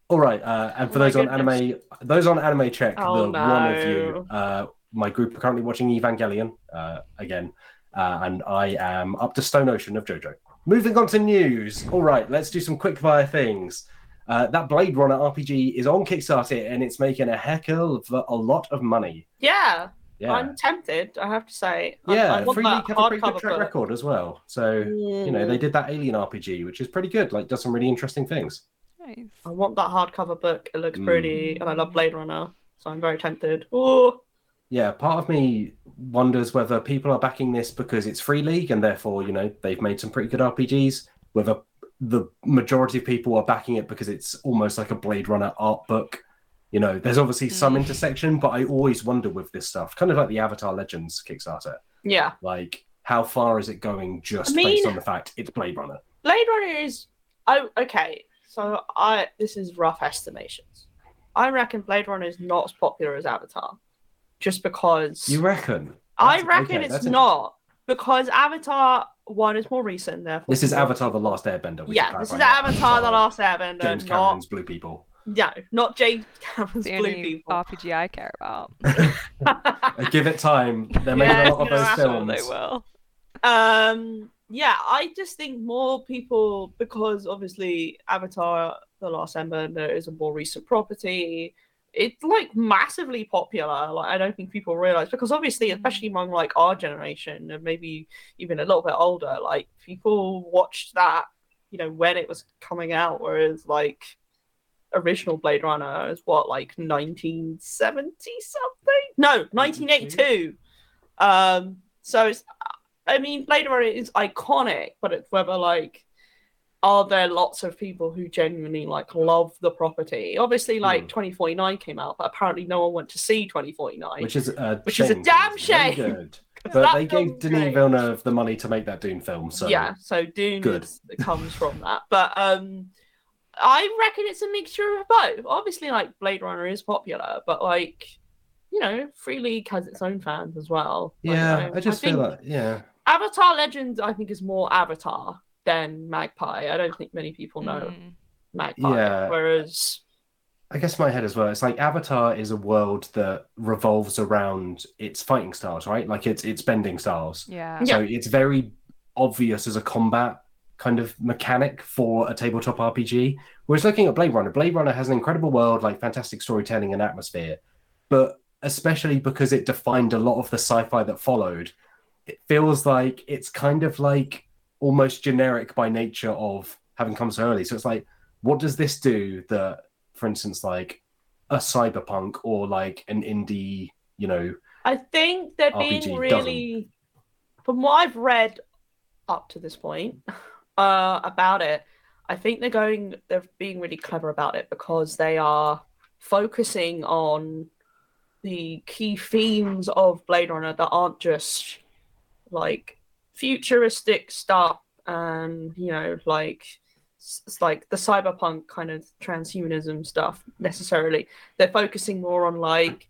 all right, uh, and for Oh those on goodness. anime, those on anime check, Oh, the one of you, uh, my group are currently watching Evangelion uh, again, uh, and I am up to Stone Ocean of JoJo. Moving on to news. All right, let's do some quick fire things. Uh, that Blade Runner RPG is on Kickstarter and it's making a heck of a lot of money. Yeah, Yeah, I'm tempted. I have to say. I- I yeah. want Free have a pretty good track book. record as well. So you know they did that Alien RPG, which is pretty good. Like does some really interesting things. Nice. I want that hardcover book. It looks pretty, Mm. and I love Blade Runner, so I'm very tempted. Oh, Yeah, part of me wonders whether people are backing this because it's Free League and therefore, you know, they've made some pretty good RPGs, whether the majority of people are backing it because it's almost like a Blade Runner art book. You know, there's obviously some Mm. intersection, but I always wonder with this stuff, kind of like the Avatar Legends Kickstarter. yeah. Like, how far is it going just I mean- based on the fact it's Blade Runner? Blade Runner is. Oh, okay. So I this is rough estimations. I reckon Blade Runner is not as popular as Avatar, just because You reckon? I reckon okay, it's not because Avatar one is more recent. Therefore, This is more- Avatar: The Last Airbender. we Yeah, this is clarify that. Avatar: The Last Airbender, James not Cameron's Blue People. no, not James Cameron's the Blue only People. RPG I care about. Give it time. They're making Yeah, a lot of those I'm they films. will. Um, yeah, I just think more people because obviously Avatar: The Last Airbender is a more recent property. It's like massively popular. Like I don't think people realize because obviously, especially among like our generation and maybe even a little bit older, like people watched that, you know, when it was coming out. Whereas like original Blade Runner is what like 1970 something? No, 1982. Um, so it's I mean, Blade Runner is iconic, but it's whether like are there lots of people who genuinely like love the property? Obviously, like Hmm. 2049 came out, but apparently no one went to see 2049. which is a Which is a shame, damn 'cause it's very shame. But they gave Denis great. Villeneuve the money to make that Dune film, so yeah, so Dune Good. is, comes from that. But um, I reckon it's a mixture of both. Obviously, like Blade Runner is popular, but like you know, Free League has its own fans as well. Like, yeah, I just feel think- like yeah, Avatar Legends, I think, is more Avatar than Magpie. I don't think many people know Mm. Magpie. Yeah. Whereas, I guess my head as well. It's like Avatar is a world that revolves around its fighting styles, right? Like it's it's bending styles. Yeah. So it's very obvious as a combat kind of mechanic for a tabletop RPG. Whereas looking at Blade Runner, Blade Runner has an incredible world, like fantastic storytelling and atmosphere, but especially because it defined a lot of the sci-fi that followed, it feels like it's kind of like almost generic by nature of having come so early. So it's like, what does this do that, for instance, like a cyberpunk or like an indie, you know, I think they're being RPG really, from what I've read up to this point uh, about it, I think they're going, they're being really clever about it because they are focusing on the key themes of Blade Runner that aren't just like futuristic stuff and you know like s- s- like the cyberpunk kind of transhumanism stuff necessarily. They're focusing more on like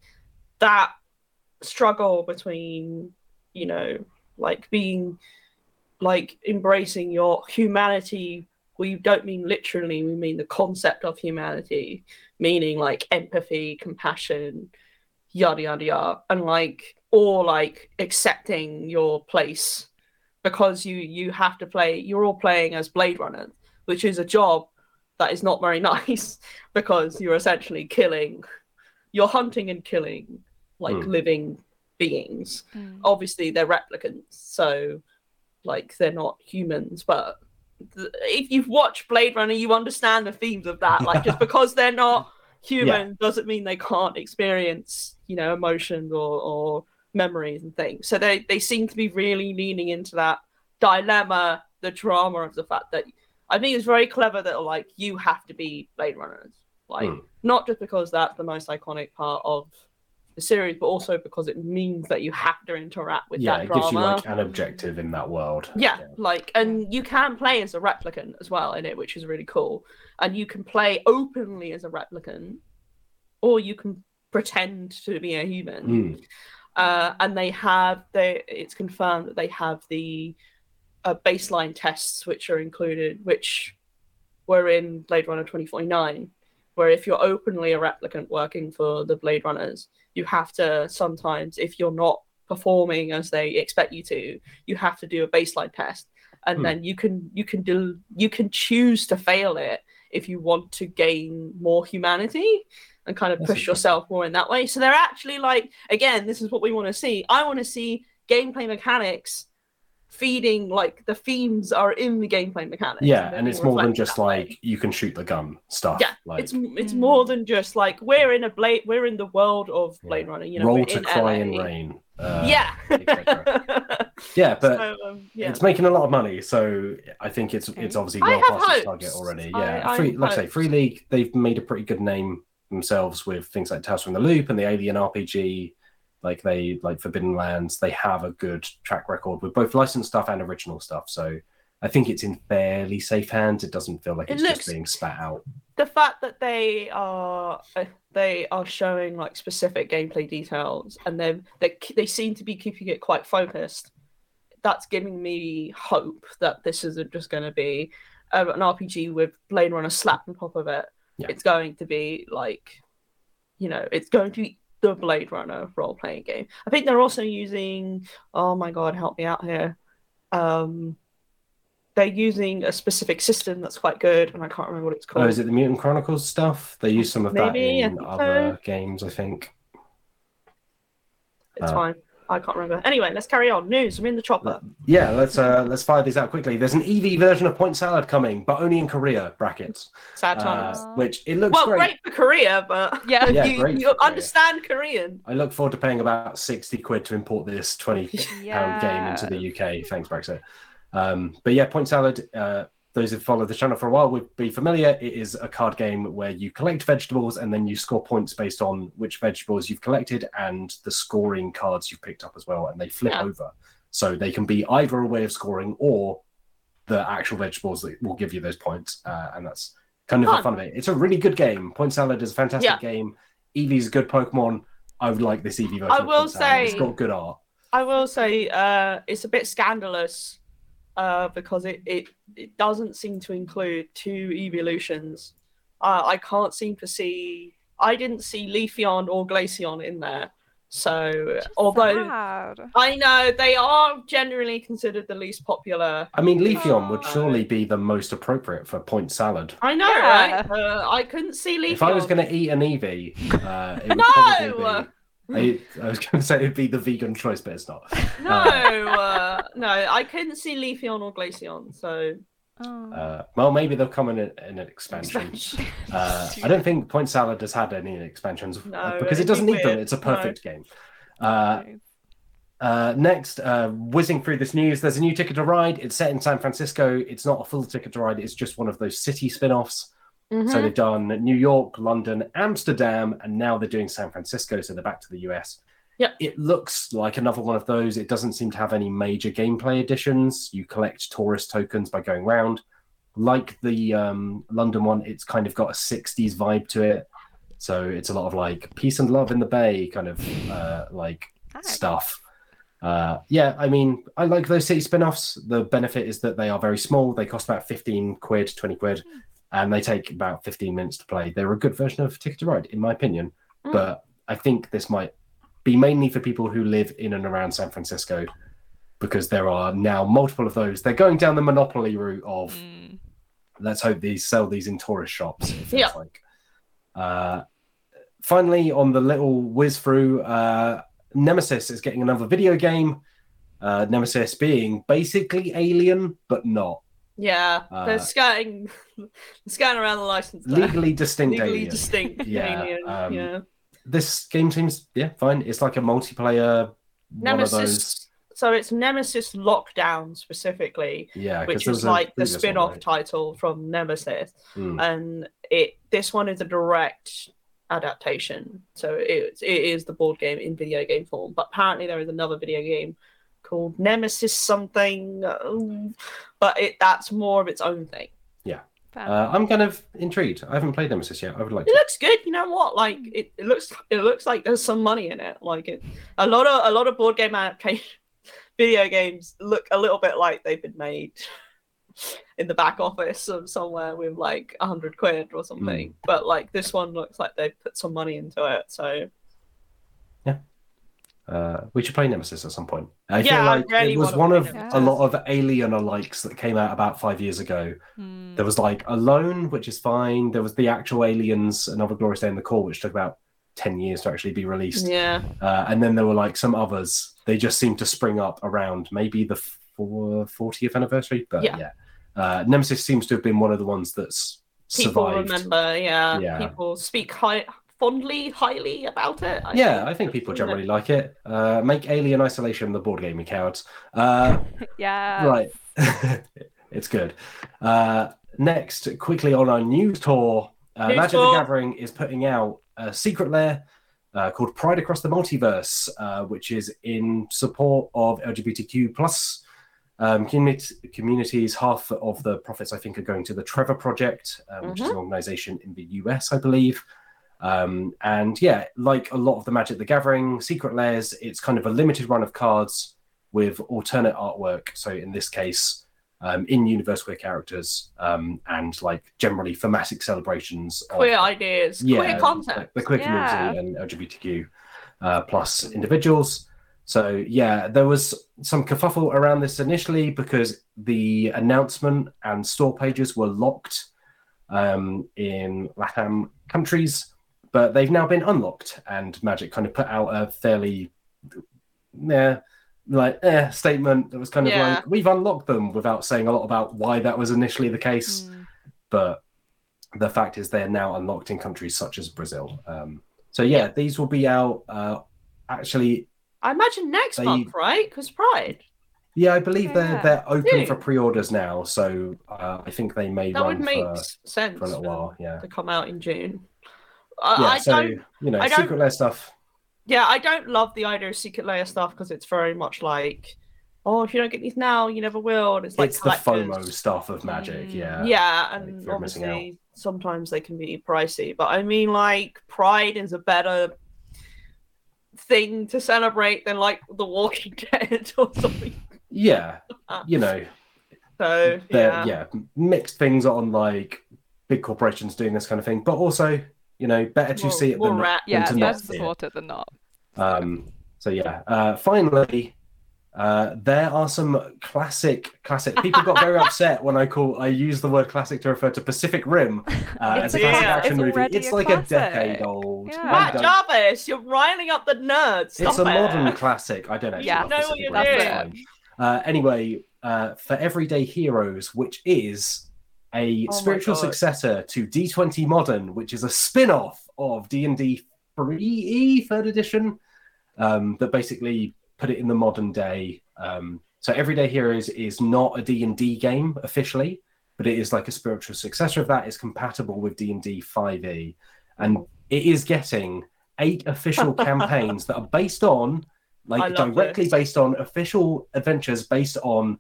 that struggle between you know like being like embracing your humanity. We don't mean literally we mean the concept of humanity meaning like empathy compassion yada yada yada. And like or like accepting your place because you you have to play you're all playing as blade runner which is a job that is not very nice because you're essentially killing you're hunting and killing like Hmm. living beings Mm. obviously they're replicants so like they're not humans but th- if you've watched blade runner you understand the themes of that like just because they're not human doesn't mean they can't experience you know emotions or, or memories and things so they, they seem to be really leaning into that dilemma the drama of the fact that i think it's very clever that like you have to be blade runners like Hmm. not just because that's the most iconic part of the series but also because it means that you have to interact with yeah, that it drama gives you like an objective in that world. yeah, like, and you can play as a replicant as well in it, which is really cool. And you can play openly as a replicant, or you can pretend to be a human. Mm. Uh, and they have they it's confirmed that they have the uh, baseline tests which are included, which were in Blade Runner 2049, where if you're openly a replicant working for the Blade Runners, you have to sometimes if you're not performing as they expect you to, you have to do a baseline test, and Hmm. then you can you can do you can choose to fail it if you want to gain more humanity and kind of That's push yourself more in that way. So they're actually like again, this is what we want to see. I want to see gameplay mechanics feeding like the themes are in the gameplay mechanics. Yeah, they're and it's more than just that way. like you can shoot the gun stuff. Yeah, like it's it's Mm. more than just like we're in a blade we're in the world of Yeah. Blade Runner, you know, roll to in cry LA. in rain. Uh, yeah. Yeah, but So, um, yeah. it's making a lot of money, so I think it's it's obviously well have past its target already. Yeah, I free, like I say. Free League, they've made a pretty good name themselves with things like Tales from the Loop and the Alien RPG. Like they like Forbidden Lands, they have a good track record with both licensed stuff and original stuff. So I think it's in fairly safe hands. It doesn't feel like It it's looks- just being spat out. the fact that they are they are showing like specific gameplay details and then they they seem to be keeping it quite focused that's giving me hope that this isn't just going to be uh, an rpg with blade runner slapped on top of it Yeah. it's going to be like you know it's going to be the blade runner role-playing game i think they're also using oh my god help me out here um they're using a specific system that's quite good and i can't remember what it's called Oh, is it the Mutant Chronicles stuff? They use some of that Maybe, I in other games, I think. It's Uh, fine. I can't remember. Anyway, let's carry on. News. We're in the chopper. Yeah, let's uh, let's fire these out quickly. There's an Eevee version of Point Salad coming, but only in Korea. Brackets, Sad uh, times. which it looks well, great. great. for Korea, but Yeah. Yeah, you, great you for Korea. understand Korean. I look forward to paying about sixty quid to import this twenty pound game into the UK. Thanks, Brexit. Um, but yeah, Point Salad. Uh, those who've followed the channel for a while would be familiar. It is a card game where you collect vegetables and then you score points based on which vegetables you've collected and the scoring cards you've picked up as well, and they flip Yeah. over. So they can be either a way of scoring or the actual vegetables that will give you those points, uh, and that's kind of the Fun. fun of it. It's a really good game. Point Salad is a fantastic Yeah. game. Eevee's a good Pokemon. I would like this Eevee version. I of will Salad. it's say- got good art. I will say uh, it's a bit scandalous uh, because it, it it doesn't seem to include two evolutions. Uh, I can't seem to see. I didn't see Leafeon or Glaceon in there. So although Sad. I know they are generally considered the least popular I mean, Leafeon would Oh. surely be the most appropriate for Point Salad. I know, Yeah. right? Uh, I couldn't see Leafeon. If I was going to eat an Eevee, uh, it would No! probably be. I, I was going to say it'd be the vegan choice, but it's not. No, uh, no, I couldn't see Leafeon or Glaceon. So Oh. Uh, well, maybe they'll come in, a, in an expansion. Uh, I don't think Point Salad has had any expansions uh, No, because it it'd be doesn't need them. It's a No. perfect game. Uh, Nice. Uh, next, uh, whizzing through this news, there's a new Ticket to Ride. It's set in San Francisco. It's not a full Ticket to Ride. It's just one of those city spin-offs. Mm-hmm. So they've done New York, London, Amsterdam, and now they're doing San Francisco. So they're back to the US. Yeah. It looks like another one of those. It doesn't seem to have any major gameplay additions. You collect tourist tokens by going round. Like the um, London one, it's kind of got a 60s vibe to it. So it's a lot of like peace and love in the bay kind of uh, like stuff. Uh, yeah, I mean, I like those city spin-offs. The benefit is that they are very small. They cost about 15 quid, 20 quid, and they take about 15 minutes to play. They're a good version of Ticket to Ride, in my opinion. Mm. But I think this might be mainly for people who live in and around San Francisco because there are now multiple of those. They're going down the monopoly route of Mm. let's hope these sell these in tourist shops. It feels Yeah. like. Uh, finally, on the little whiz through, uh, Nemesis is getting another video game. Uh, Nemesis being basically Alien, but not Yeah, Uh, they're skirting, skirting around the license. there. legally distinct Legally Alien. distinct. Yeah, alien, um, yeah. This game seems yeah fine. It's like a multiplayer one of those. Nemesis. So it's Nemesis Lockdown specifically, Yeah, which is like the spin-off right? title from Nemesis, Mm. and it this one is a direct adaptation. So it it is the board game in video game form. But apparently there is another video game called Nemesis something, um, but it that's more of its own thing. Yeah, Uh, I'm kind of intrigued. I haven't played Nemesis yet. I would like It to. looks good. You know what? Like it, it looks it looks like there's some money in it. Like it, a lot of a lot of board game adaptation video games look a little bit like they've been made in the back office of somewhere with like a hundred quid or something. But like this one looks like they put some money into it. So Uh, we should play Nemesis at some point. I Yeah, feel like really it was one of Nemesis. a lot of Alien alikes that came out about five years ago. Hmm. There was like Alone, which is fine. There was the actual Aliens, Another Glorious Day in the Core, which took about ten years to actually be released. Yeah. Uh, and then there were like some others. They just seemed to spring up around maybe the four- 40th anniversary. But yeah, Yeah. Uh, Nemesis seems to have been one of the ones that's People survived. remember, yeah. Yeah. People speak high, fondly, highly about it. I Yeah, think. I think people generally like it. Uh, make Alien Isolation the board game, you cowards. Uh, yeah. right. it's good. Uh, next, quickly on our news tour, uh, News Magic tour. the Gathering is putting out a secret lair uh, called Pride Across the Multiverse, uh, which is in support of LGBTQ plus um, community, communities. Half of the profits, I think, are going to the Trevor Project, uh, which is an organization in the US, I believe. Um, and yeah, like a lot of the Magic the Gathering secret lairs, it's kind of a limited run of cards with alternate artwork. So in this case, um, in universe queer characters um, and like generally thematic celebrations of Queer ideas, queer concepts. the queer Yeah. community and LGBTQ uh, plus individuals. So yeah, there was some kerfuffle around this initially because the announcement and store pages were locked um, in LATAM countries, but they've now been unlocked, and Magic kind of put out a fairly, yeah, like eh, statement that was kind of Yeah. like we've unlocked them without saying a lot about why that was initially the case Hmm. but the fact is they're now unlocked in countries such as Brazil. Um, so yeah, these will be out. Uh, actually, I imagine next They- month, right? Because Pride. yeah, I believe they're they're open for pre-orders now. So uh, I think they may That run would make for, sense for a little while. Yeah, to come out in June. I, yeah. I so don't. you know, I don't- secret lair stuff. Yeah, I don't love the idea of secret lair stuff because it's very much like, oh, if you don't get these now, you never will. And it's like it's the FOMO stuff of Magic. Mm. Yeah, Yeah, and out. obviously sometimes they can be pricey. But I mean, like, Pride is a better thing to celebrate than like The Walking Dead or something. yeah. You know, So yeah, yeah mixed things on like big corporations doing this kind of thing, but also you know better to More- see it more than, rat- than Yeah, to better not to it. support it than not. Um, so yeah, uh, finally, uh, there are some classic classic. People got very upset when I call I use the word classic to refer to Pacific Rim uh, as a Yeah, classic action it's movie. It's a like a decade old. Yeah. I Matt Jarvis, you're riling up the nerds. Stop it's a it. modern classic. I don't actually Yeah. love Know what you're doing. Uh, anyway, uh, for Everyday Heroes, which is a Oh spiritual successor to D20 Modern, which is a spin-off of D&D 3E third edition um, that basically put it in the modern day. Um, so Everyday Heroes is not a D&D game officially, but it is like a spiritual successor of that. It's compatible with D&D 5e, and it is getting eight official campaigns that are based on, like directly this. based on official adventures based on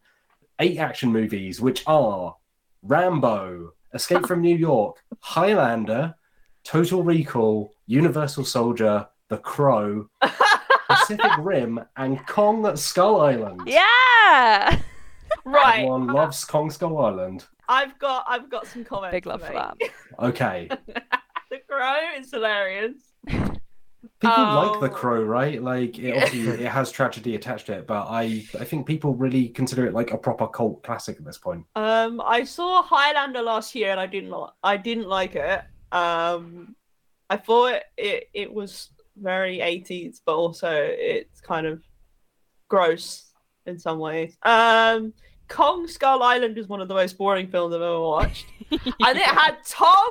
eight action movies, which are Rambo, Escape from New York, Highlander, Total Recall, Universal Soldier, The Crow, Pacific Rim, and Kong Skull Island. Yeah. right. Everyone loves Kong Skull Island. I've got I've got some comments. Big love for that. Okay. the crow is hilarious. People Oh. like The Crow, right? Like, it obviously it has tragedy attached to it, but I I think people really consider it like a proper cult classic at this point. Um, I saw Highlander last year and I didn't like I didn't like it. Um, I thought it, it it was very 80s, but also it's kind of gross in some ways. Um, Kong Skull Island is one of the most boring films I've ever watched, and it had Tom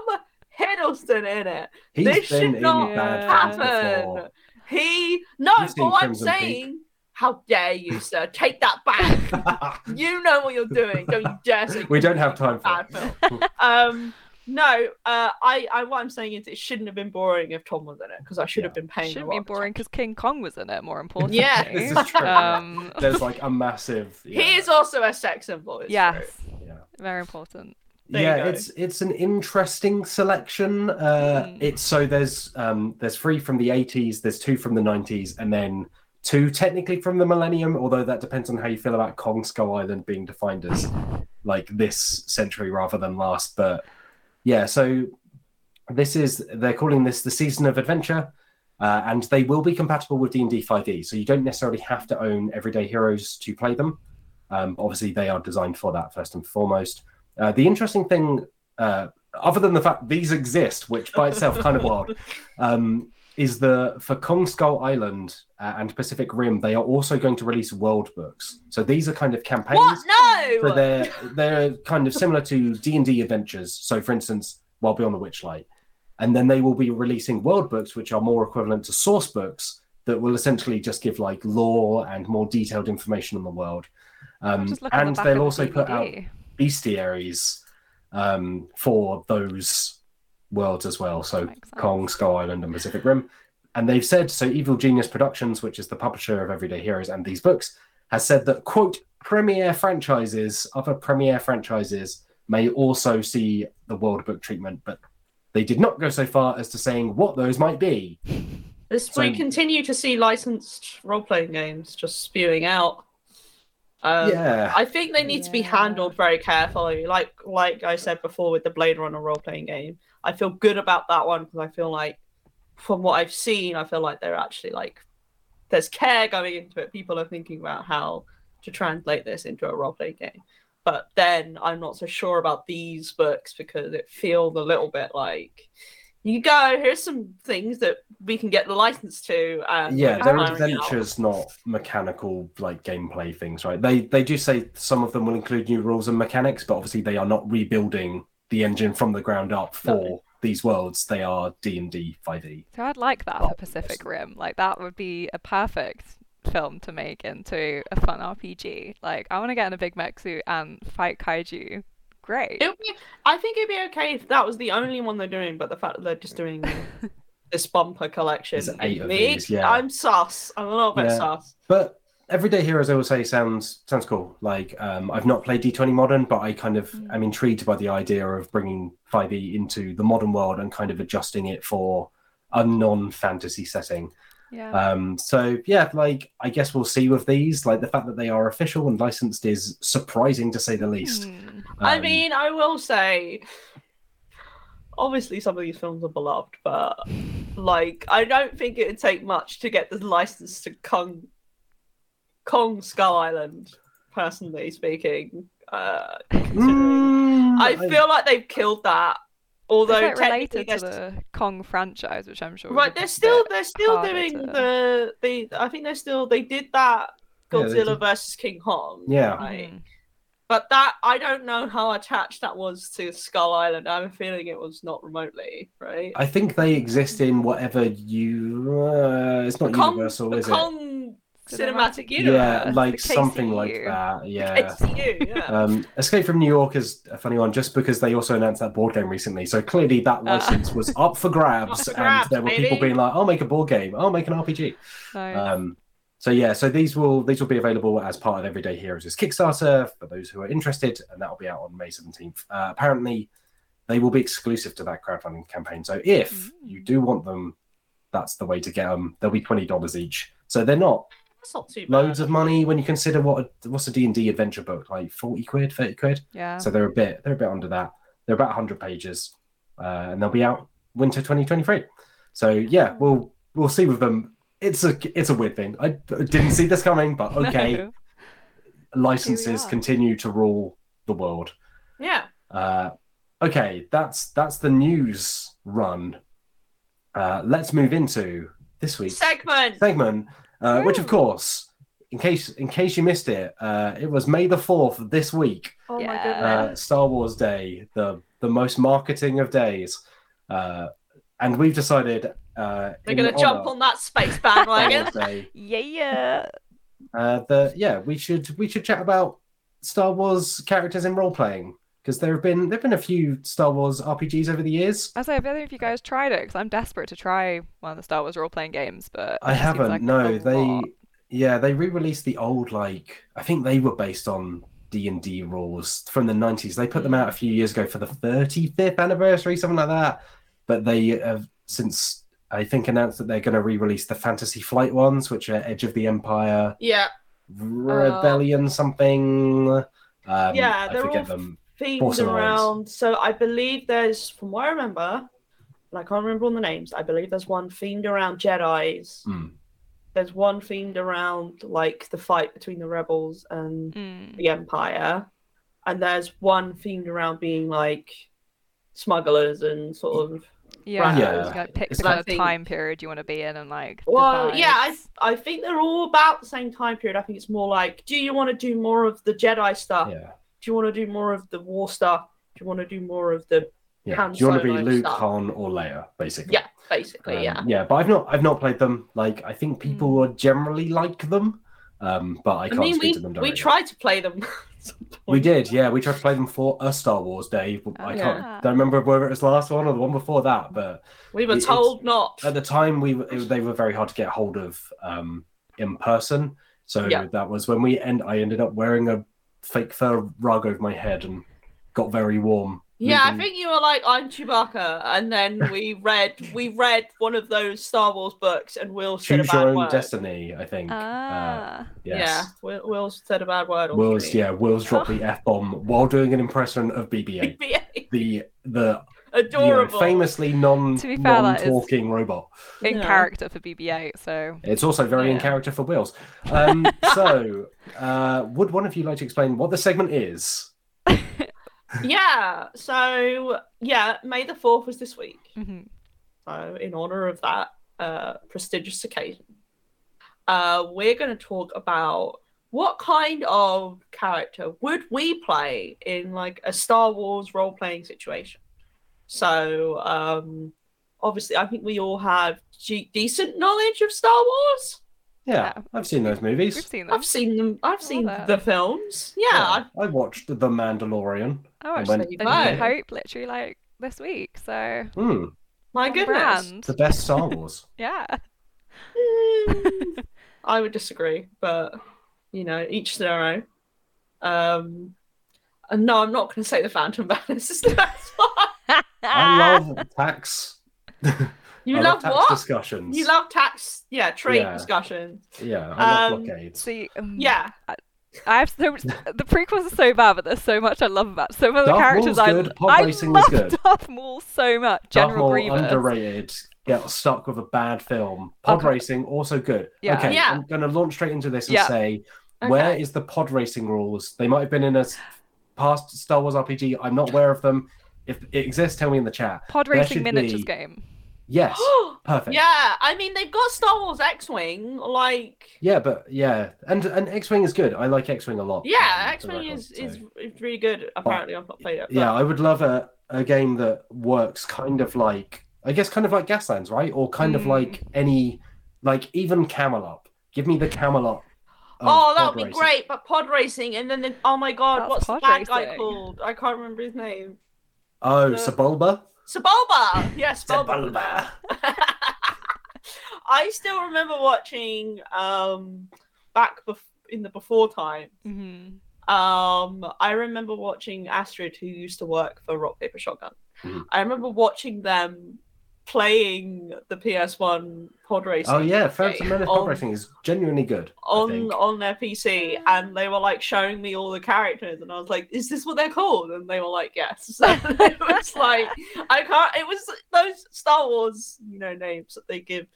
Hiddleston in it. He's This been should in not bad happen. He no, You've but what I'm Crimson Peak. saying, how dare you, sir? Take that back. you know what you're doing. Don't you dare say we don't have time for bad it. Um, no, uh, I, I, what I'm saying is it shouldn't have been boring if Tom was in it because I should have been paying. Shouldn't a be boring because King Kong was in it. More importantly. Yeah. This is true. Um, There's like a massive. attention. Yeah. He is also a sex symbol. Yes. true. Yeah. Very important. There yeah, it's it's an interesting selection. Uh, Mm. It's so there's um there's three from the 80s, there's two from the 90s, and then two technically from the millennium. Although that depends on how you feel about Kong Skull Island being defined as like this century rather than last. But yeah, so this is they're calling this the season of adventure. uh, and they will be compatible with D&D 5e. So you don't necessarily have to own Everyday Heroes to play them. Um, obviously, they are designed for that first and foremost. Uh, the interesting thing, uh, other than the fact these exist, which by itself kind of wild, um, is the for Kong Skull Island uh, and Pacific Rim, they are also going to release world books. So these are kind of campaigns. What? No. So they're they're kind of similar to D and D adventures. So, for instance, Wild Beyond the Witchlight, and then they will be releasing world books, which are more equivalent to source books that will essentially just give like lore and more detailed information on the world. Um, and they'll also the put out. Bestiaries um, for those worlds as well. So Kong, Skull Island, and Pacific Rim. And they've said so. Evil Genius Productions, which is the publisher of Everyday Heroes and these books, has said that quote premier franchises, other premier franchises, may also see the World Book treatment, but they did not go so far as to saying what those might be. This, So- we continue to see licensed role playing games just spewing out. Um, yeah, I think they need to be handled very carefully. Like like I said before with the Blade Runner role playing game, I feel good about that one because I feel like from what I've seen, I feel like they're actually like there's care going into it. People are thinking about how to translate this into a role playing game. But then I'm not so sure about these books because it feels a little bit like you go, here's some things that we can get the license to. And yeah, we're they're out. adventures, not mechanical like gameplay things, right? They they do say some of them will include new rules and mechanics, but obviously they are not rebuilding the engine from the ground up for No. these worlds. They are D and D five E. So I'd like that Oh, for Pacific Rim. Like that would be a perfect film to make into a fun RPG. Like I want to get in a big mech suit and fight kaiju. Great. It would be, I think it'd be okay if that was the only one they're doing, but the fact that they're just doing this bumper collection, There's eight of me, these, yeah. I'm sus. I'm a little bit Yeah. sus. But Everyday Heroes, I will say, sounds sounds cool. Like um, I've not played D twenty modern, but I kind of Mm. am intrigued by the idea of bringing five E into the modern world and kind of adjusting it for a non fantasy setting. yeah. Um, so yeah, like I guess we'll see with these. Like the fact that they are official and licensed is surprising to say the least. Hmm. I Um, mean, I will say, obviously, some of these films are beloved, but like, I don't think it would take much to get the license to Kong, Kong Skull Island. Personally speaking, uh, considering- mm, I feel like they've killed that. Although Is it related to the Kong franchise, which I'm sure Right, they're still they're still doing to- the the. I think they're still they did that Yeah, Godzilla did. versus King Kong. Yeah. right. Mhm. But that I don't know how attached that was to Skull Island. I am feeling it was not remotely, right? I think they exist in whatever you. Uh, it's not Kong, universal, the is Kong Cinematic cinematic universe. Yeah, like something like that. Yeah. HCU, yeah. Um, Escape from New York is a funny one, just because they also announced that board game recently. So clearly, that license was up for grabs, Up for grabs, and there were baby. people being like, "I'll make a board game. I'll make an RPG." Nice. Um, so yeah, so these will these will be available as part of Everyday Heroes' Kickstarter for those who are interested, and that will be out on May seventeenth. Uh, apparently, they will be exclusive to that crowdfunding campaign. So if you do want them, that's the way to get them. They'll be twenty dollars each. So they're not That's not too loads of money when you consider what a, what's a D and D adventure book like forty quid, thirty quid. yeah. So they're a bit they're a bit under that. They're about hundred pages, uh, and they'll be out winter twenty twenty three. So yeah, we'll we'll see with them. It's a it's a weird thing. I didn't see this coming, but okay. No. Licenses continue to rule the world. Yeah. Uh, okay, that's that's the news run. Uh, let's move into this week's Segment. segment, uh, which of course, in case in case you missed it, uh, it was May the fourth this week. Oh my Yeah. goodness. uh, Star Wars Day, the the most marketing of days, uh, and we've decided uh, We're gonna jump on that space bandwagon. Wars Day, Yeah. uh, that yeah, we should we should chat about Star Wars characters in role playing because there have been there've been a few Star Wars RPGs over the years. I say, I don't know if you guys tried it because I'm desperate to try one of the Star Wars role playing games, but I haven't. like no, they lot. yeah they re-released the old like I think they were based on D and D rules from the nineties. They put them out a few years ago for the thirty fifth anniversary, something like that. But they have since I think announced that they're going to re-release the Fantasy Flight ones, which are Edge of the Empire, yeah. Rebellion, something. Um, Yeah, I they're forget all them. themed Force Alliance. around. So I believe there's, from what I remember, and I can't remember all the names. I believe there's one themed around Jedi's. Hmm. There's one themed around like the fight between the rebels and Mm. the Empire, and there's one themed around being like smugglers and sort of. Yeah, Yeah. you gotta pick It's the kind of time period you want to be in and like. the Well, yeah, I. I think they're all about the same time period. I think it's more like, do you want to do more of the Jedi stuff? Yeah. Do you want to do more of the war stuff? Do you want to do more of the Yeah. Do you want to be Luke, stuff. Han, or Leia, basically? yeah, basically, Um, yeah. Yeah, but I've not I've not played them. Like I think people Mm. would generally like them, um, but I I can't mean, speak we to them we directly. tried to play them. at some point. We did, yeah. We tried to play them for a Star Wars day. I Oh, can't yeah. don't remember whether it was the last one or the one before that, but We were It- told not. at the time we it, they were very hard to get hold of um, in person. So Yeah. that was when we end. I ended up wearing a fake fur rug over my head and got very warm. Yeah, I think you were like, "I'm Chewbacca," and then we read we read one of those Star Wars books, and Will said a choose your own word. destiny. I think. Uh, Ah. Yeah, yes. Will, Will said a bad word. Will's yeah. Will's dropped the f bomb while doing an impression of BB-8. BB-8. the the you know, famously non To be fair, non-talking robot. in Yeah. character for BB-8, so It's also very in character for Wills. Um, so, uh, would one of you like to explain what the segment is? Yeah. So yeah, May the fourth was this week. mhm. So in honor of that uh, prestigious occasion, uh, we're going to talk about what kind of character would we play in like a Star Wars role playing situation. So um, obviously, I think we all have g- decent knowledge of Star Wars. Yeah, Yeah. I've seen those movies. seen. I've seen them. I've seen the films. Yeah. Yeah, I watched The Mandalorian. I watched when- The New. Hope literally like this week, so Hmm, My goodness. brand. the best Star Wars. Yeah. Mm, I would disagree, but you know, each to their own. Um, and no, I'm not going to say the Phantom Menace is the best one. I love tax. You I love tax what? discussions. You love tax, yeah, trade Yeah. discussions. Yeah, I love Um, blockades. See, um, Yeah, I have so much. The prequels are so bad, but there's so much I love about some of the Darth characters. Maul's I good, pod I racing was love good. Darth Maul so much. Darth General Maul, Grievous. underrated. Get stuck with a bad film. Pod Okay. racing also good. Yeah. Okay, Yeah. I'm going to launch straight into this and Yeah. say, where Okay. is the pod racing rules? They might have been in a s- past Star Wars RPG. I'm not aware of them. If it exists, tell me in the chat. Pod There racing should miniatures be- game. Yes, perfect. yeah. I mean, they've got Star Wars X-wing. Like, Yeah, but yeah, and and X-wing is good. I like X-wing a lot. yeah, um, X-wing is, record, is so. is really good. Apparently, I've not played it. Yeah, I would love a a game that works kind of like I guess kind of like Gaslands, right? Or kind of Mm. like any like even Camel Up. Give me the Camel Up. of Oh, that pod would be racing. great, but pod racing, and then the, oh my god, That's what's that pod guy called? I can't remember his name. Oh, The- Sebulba. Sebulba. Yes, Sebulba. Sebulba. I still remember watching um back bef- in the before time. hmm Um, I remember watching Astrid, who used to work for Rock Paper Shotgun. Mhm. I remember watching them playing the PS1 pod racing. Oh yeah, Phantom Menace pod racing is genuinely good. On on their PC, and they were like showing me all the characters, and I was like, "Is this what they're called?" And they were like, "Yes." So it was like I can't. It was those Star Wars, you know, names that they give,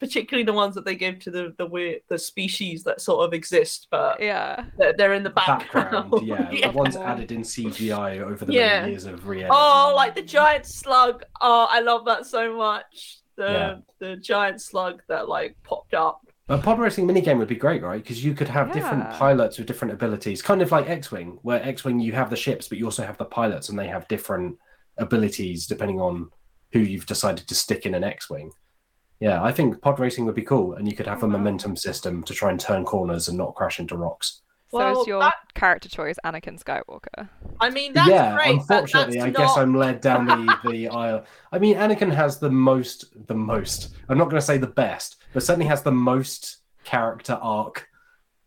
particularly the ones that they give to the the weird the species that sort of exist, but Yeah. they're, they're in the background. background. Yeah, the ones added in CGI over the Yeah. many years of re Oh, like the giant slug. Oh, I love that so much. The Yeah. the giant slug that like popped up. A pod racing minigame would be great, right? Because you could have different pilots with different abilities, kind of like X-wing, where X-wing you have the ships, but you also have the pilots, and they have different abilities depending on who you've decided to stick in an X-wing. Yeah, I think pod racing would be cool, and you could have a Mhm. momentum system to try and turn corners and not crash into rocks. So Well, is your that- character choice Anakin Skywalker? I mean, that's yeah, great. but unfortunately, that's I guess not- I'm led down the the aisle. I mean, Anakin has the most, the most. I'm not going to say the best, but certainly has the most character arc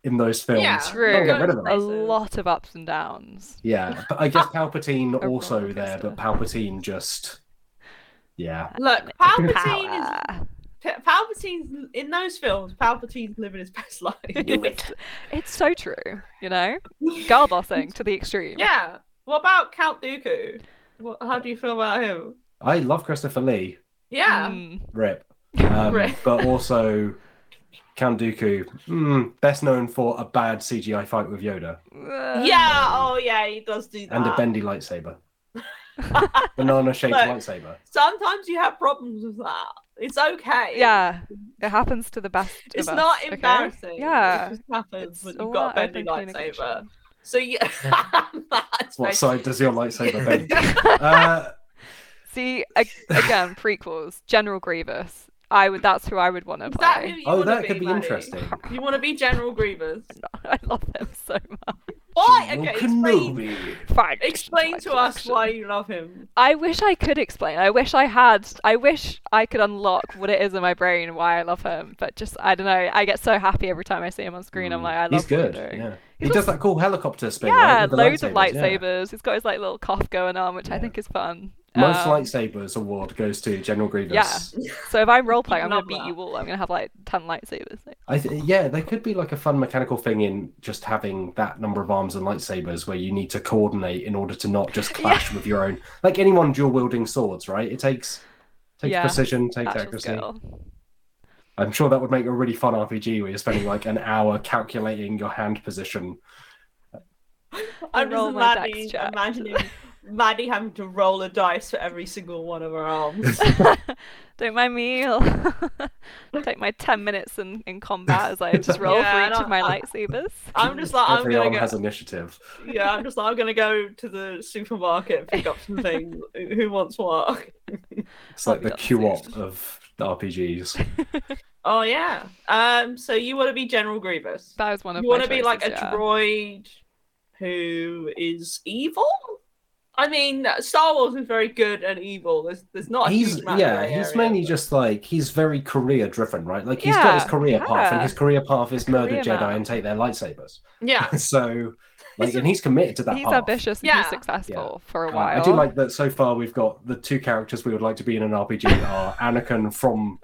in those films. Yeah, True. Get rid of them. A lot of ups and downs. Yeah, but I guess Palpatine also there, but Palpatine just, yeah, Look, Palpatine is Power. Pa- Palpatine's in those films. Palpatine's living his best life. it's, it's so true, you know? Garbossing to the extreme. yeah. What about Count Dooku? What, how do you feel about him? I love Christopher Lee, Yeah. Mm. rip, um, Rip. but also Count Dooku, mm, best known for a bad CGI fight with Yoda Yeah. Oh, yeah. He does do that. and a bendy lightsaber, banana shaped lightsaber. Sometimes you have problems with that. It's okay. Yeah, it happens to the best. of It's us, not okay? embarrassing. Yeah. It just happens It's when you've got a about bendy lightsaber. So yeah, What side does your lightsaber bend? uh, See, again, prequels. General Grievous. I would. That's who I would want to Is that who play. you oh, wanna that could be Maddie? interesting. You want to be General Grievous? I love him so much. Why? General Okay, explain, Kenobi. Fine. explain to us why you love him. I wish I could explain. I wish I had. I wish I could unlock what it is in my brain why I love him. But just I don't know. I get so happy every time I see him on screen. I'm Mm, like, I love him. He's what good. you're doing. Yeah. He does that cool helicopter spin. right, Yeah, with the loads of lightsabers, yeah. lightsabers. He's got his like little cough going on, which I Yeah. think is fun. Most Um, lightsabers award goes to General Grievous. Yeah. So if I'm role playing, I'm gonna beat that. you all. I'm gonna have like ten lightsabers. I th- yeah, there could be like a fun mechanical thing in just having that number of arms and lightsabers where you need to coordinate in order to not just clash with your own. Like anyone dual wielding swords, right? It takes takes Yeah, precision, takes accuracy. skill. I'm sure that would make a really fun RPG where you're spending like an hour calculating your hand position. I'm just roll my imagining, imagining Maddie having to roll a dice for every single one of her arms. Don't mind me. I'll take my ten minutes in, in combat as I just roll Yeah, for each of my I- lightsabers. I'm just like I'm gonna arm go. has initiative. Yeah, I'm just like I'm gonna go to the supermarket and pick up some things. Who wants what? It's like the be QWOP of the RPGs. Oh yeah. Um. So you want to be General Grievous? That was one of You my want to be like a yeah. droid who is evil? I mean, Star Wars is very good and evil. There's there's not a he's huge yeah, he's area, mainly but- just like he's very career driven, right? Like he's got his Yeah, career path, and his career path is A murder career Jedi man. and take their lightsabers. yeah. so, like, It's and he's committed to that He's path. ambitious and Yeah. he's successful for a Uh, while. I do like that so far we've got the two characters we would like to be in an RPG are Anakin from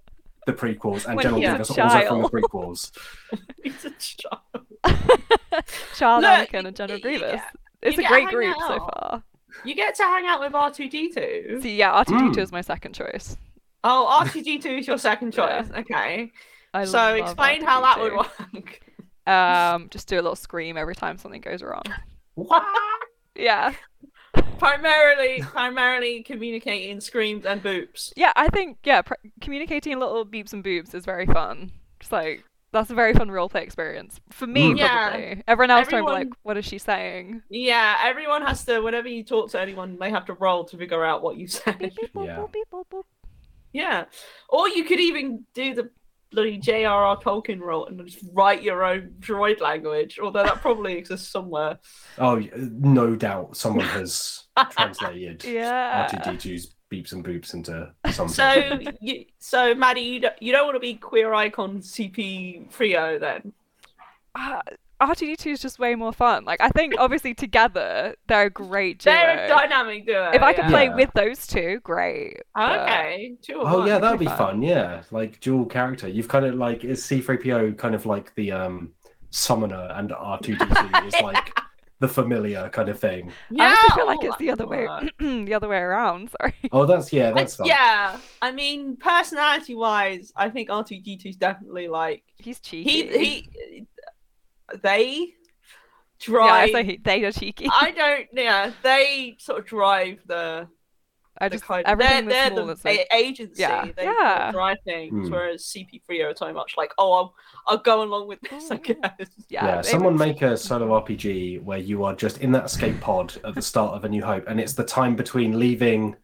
the prequels and When General Grievous also from the prequels. He's a child. Child Look, Anakin and General Grievous. yeah, It's you a great hang group so far. You get to hang out with R two D two. See, yeah, R2D2 Mm. is my second choice. Oh, R two D two is your second Yeah. choice. Okay. I so love explain how that would R2D2. work. Um, just do a little scream every time something goes wrong. What? Yeah, primarily, primarily communicating screams and boops. yeah. I think yeah, pr- communicating little beeps and boops is very fun. Just like that's a very fun roleplay experience for me. Mm. Yeah. Probably everyone else trying to be like, what is she saying? Yeah, everyone has to. Whenever you talk to anyone, they have to roll to figure out what you say. Beep, beep, boop, Yeah. boop, beep, boop, boop. yeah, or you could even do the bloody J.R.R. Tolkien roll and just write your own droid language. Although that probably exists somewhere. Oh, no doubt someone has translated Yeah. R2D2's beeps and boops into something. So, you, so Maddie, you don't, you don't want to be queer icon C3PO then? Uh, R2D2 is just way more fun. Like I think obviously together they're a great duo. They're a dynamic duo. if I could yeah. play Yeah. with those two, great. but- Okay, two of Oh one. yeah, that would be fun. fun. Yeah, like dual character. You've kind of like is C3PO kind of like the um summoner, and R2D2 is like the familiar kind of thing. I honestly feel like oh, it's the other way, oh, the other way around. Sorry. Oh, that's yeah, that's fun. yeah, I mean, personality wise, I think R2D2 is definitely like He's cheeky. he he they yeah, drive. I he, they are cheeky. I don't. Yeah, they sort of drive the. I just kind everything they're, was they're small the and so a- agency. Yeah. They sort of Yeah. drive things, Hmm. whereas CP3 are so much like, oh, I'll, I'll go along with this, I guess. yeah. Yeah, someone were- make a solo RPG where you are just in that escape pod at the start of A New Hope, and it's the time between leaving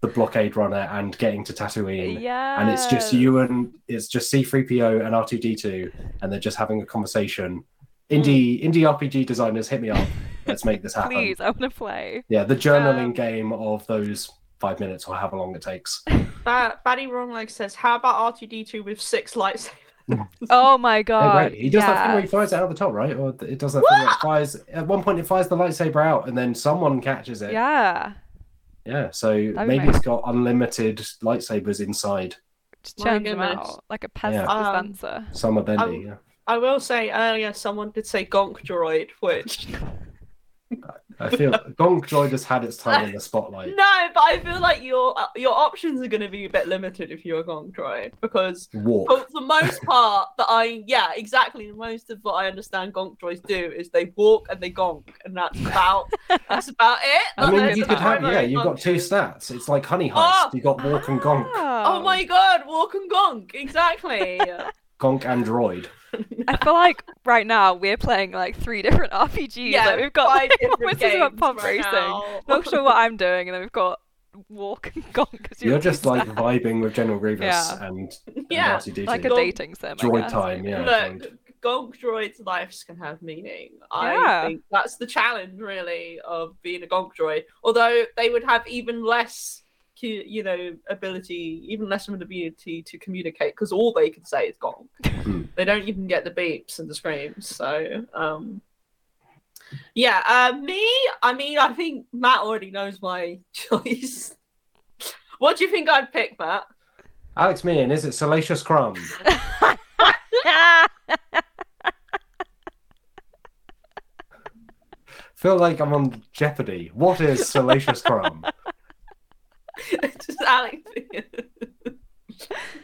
the blockade runner and getting to Tatooine. Yeah. And it's just you and it's just C3PO and R2D2, and they're just having a conversation. Indie indie RPG designers, hit me up. Let's make this happen. Please, I want to play. Yeah, the journaling Um, game of those five minutes or however long it takes. Ba- Batty Wrongleg says, how about R2D2 with six lightsabers? Oh my god. right. He does that thing where he fires it out the top, right? Or it does that thing where it fires. At one point, it fires the lightsaber out, and then someone catches it. Yeah. Yeah, so be maybe it's got unlimited lightsabers inside. Just My churns them out like a Pez Yeah. Um, dispenser. Some are bendy. Um, yeah. I will say earlier, someone did say Gonk Droid, which I feel Gonk Droid has had its time in the spotlight. No, but I feel like your uh, your options are going to be a bit limited if you're a Gonk Droid because Walk. for the most part that I yeah exactly most of what I understand Gonk Droids do is they walk and they gonk and that's about that's about it. I mean, That's you could have yeah. You've got two stats. It's like Honey Heist. Oh. You got Walk and Gonk. Oh my god, walk and gonk exactly. Gonk and Droid. I feel like right now we're playing like three different RPGs. yeah, like, we've got five like, different this about pump right racing. now. Not sure what I'm doing, and then we've got walk and gonk. 'cause You're you're just like sad. vibing with General Grievous Yeah. and, and Yeah, R2D2. like a dating sim. Droid time, yeah. Look, Droid. Gonk Droid's lives can have meaning. Yeah. I think that's the challenge, really, of being a Gonk Droid. Although they would have even less, cu- you know, ability, even less of an ability to communicate, because all they can say is Gonk. Hmm. They don't even get the beeps and the screams. So, um, yeah, uh, me, I mean, I think Matt already knows my choice. what do you think I'd pick, Matt? Alex Meehan, is it Salacious Crumb? Feel like I'm on Jeopardy. What is Salacious Crumb? It's just Alex.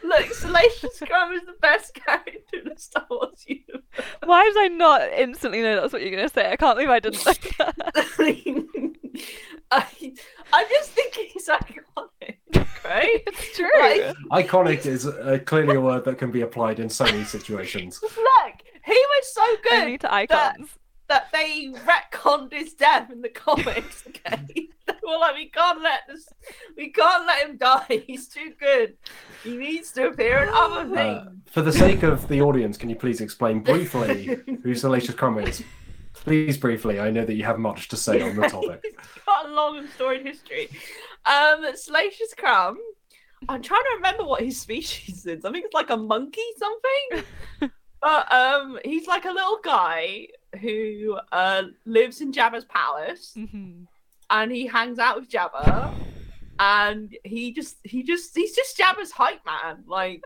Look, Salacious Crumb is the best character in the Star Wars universe. Why did I not instantly know that's what you're gonna say? I can't believe I didn't think that. I, I'm just thinking he's iconic, right? It's true. Like- Iconic is uh, clearly a word that can be applied in so many situations. Look, he was so good Only to icons. that they retconned his death in the comics. Okay, they were like, we can't let this, we can't let him die. He's too good. He needs to appear in other Uh, things. for the sake of the audience, can you please explain briefly who Salacious Crumb is? Please, briefly. I know that you have much to say on the topic. He's got a long and storied history. Um, Salacious Crumb. I'm trying to remember what his species is. I think it's like a monkey something. but um, he's like a little guy who uh lives in Jabba's palace, Mhm. and he hangs out with Jabba, and he just he just he's just Jabba's hype man. Like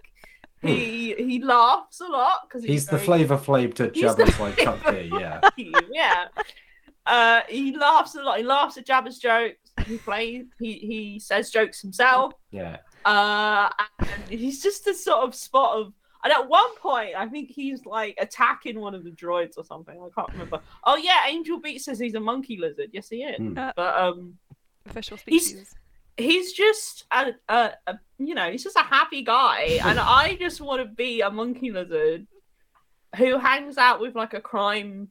he he laughs a lot because He's the very- Flavor Flav to Jabba's like Chuck D, yeah. yeah. Uh, he laughs a lot. He laughs at Jabba's jokes. He plays. He he says jokes himself. Yeah. Uh, and he's just a sort of spot of. And at one point, I think he's like attacking one of the droids or something. I can't remember. Oh yeah, Angel Beat says he's a monkey lizard. Yes, he is. Uh, But um, Official He's- species. he's just a, a, a you know he's just a happy guy and i just want to be a monkey lizard who hangs out with like a crime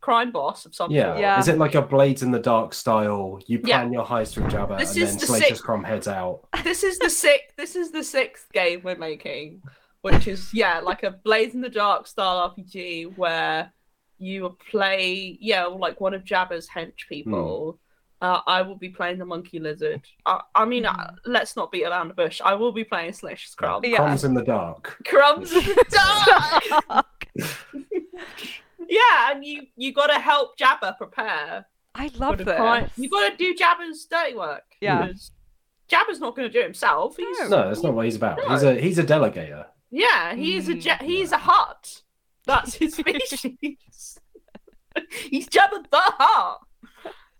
crime boss of some Yeah. Yeah. Is it like a Blades in the Dark style? You Yeah. plan your heist with Jabba This and is then the Salacious six- Crumb heads out. this is the sixth this is the sixth game we're making which is yeah like a blades in the dark style rpg where you play yeah like one of jabba's hench people uh, I will be playing the monkey lizard. I, I mean, uh, let's not beat around the bush. I will be playing Slash Crumb. Yeah. Crumbs in the dark. Crumbs in the dark. yeah, and you you got to help Jabba prepare. I love the this. crime. You got to do Jabba's dirty work. Yeah. because Jabba's not going to do it himself. He's, No, that's not what he's about. No. He's a he's a delegator. Yeah, he's a Mm. ja- he's a hut. That's his species. he's Jabba the Hutt.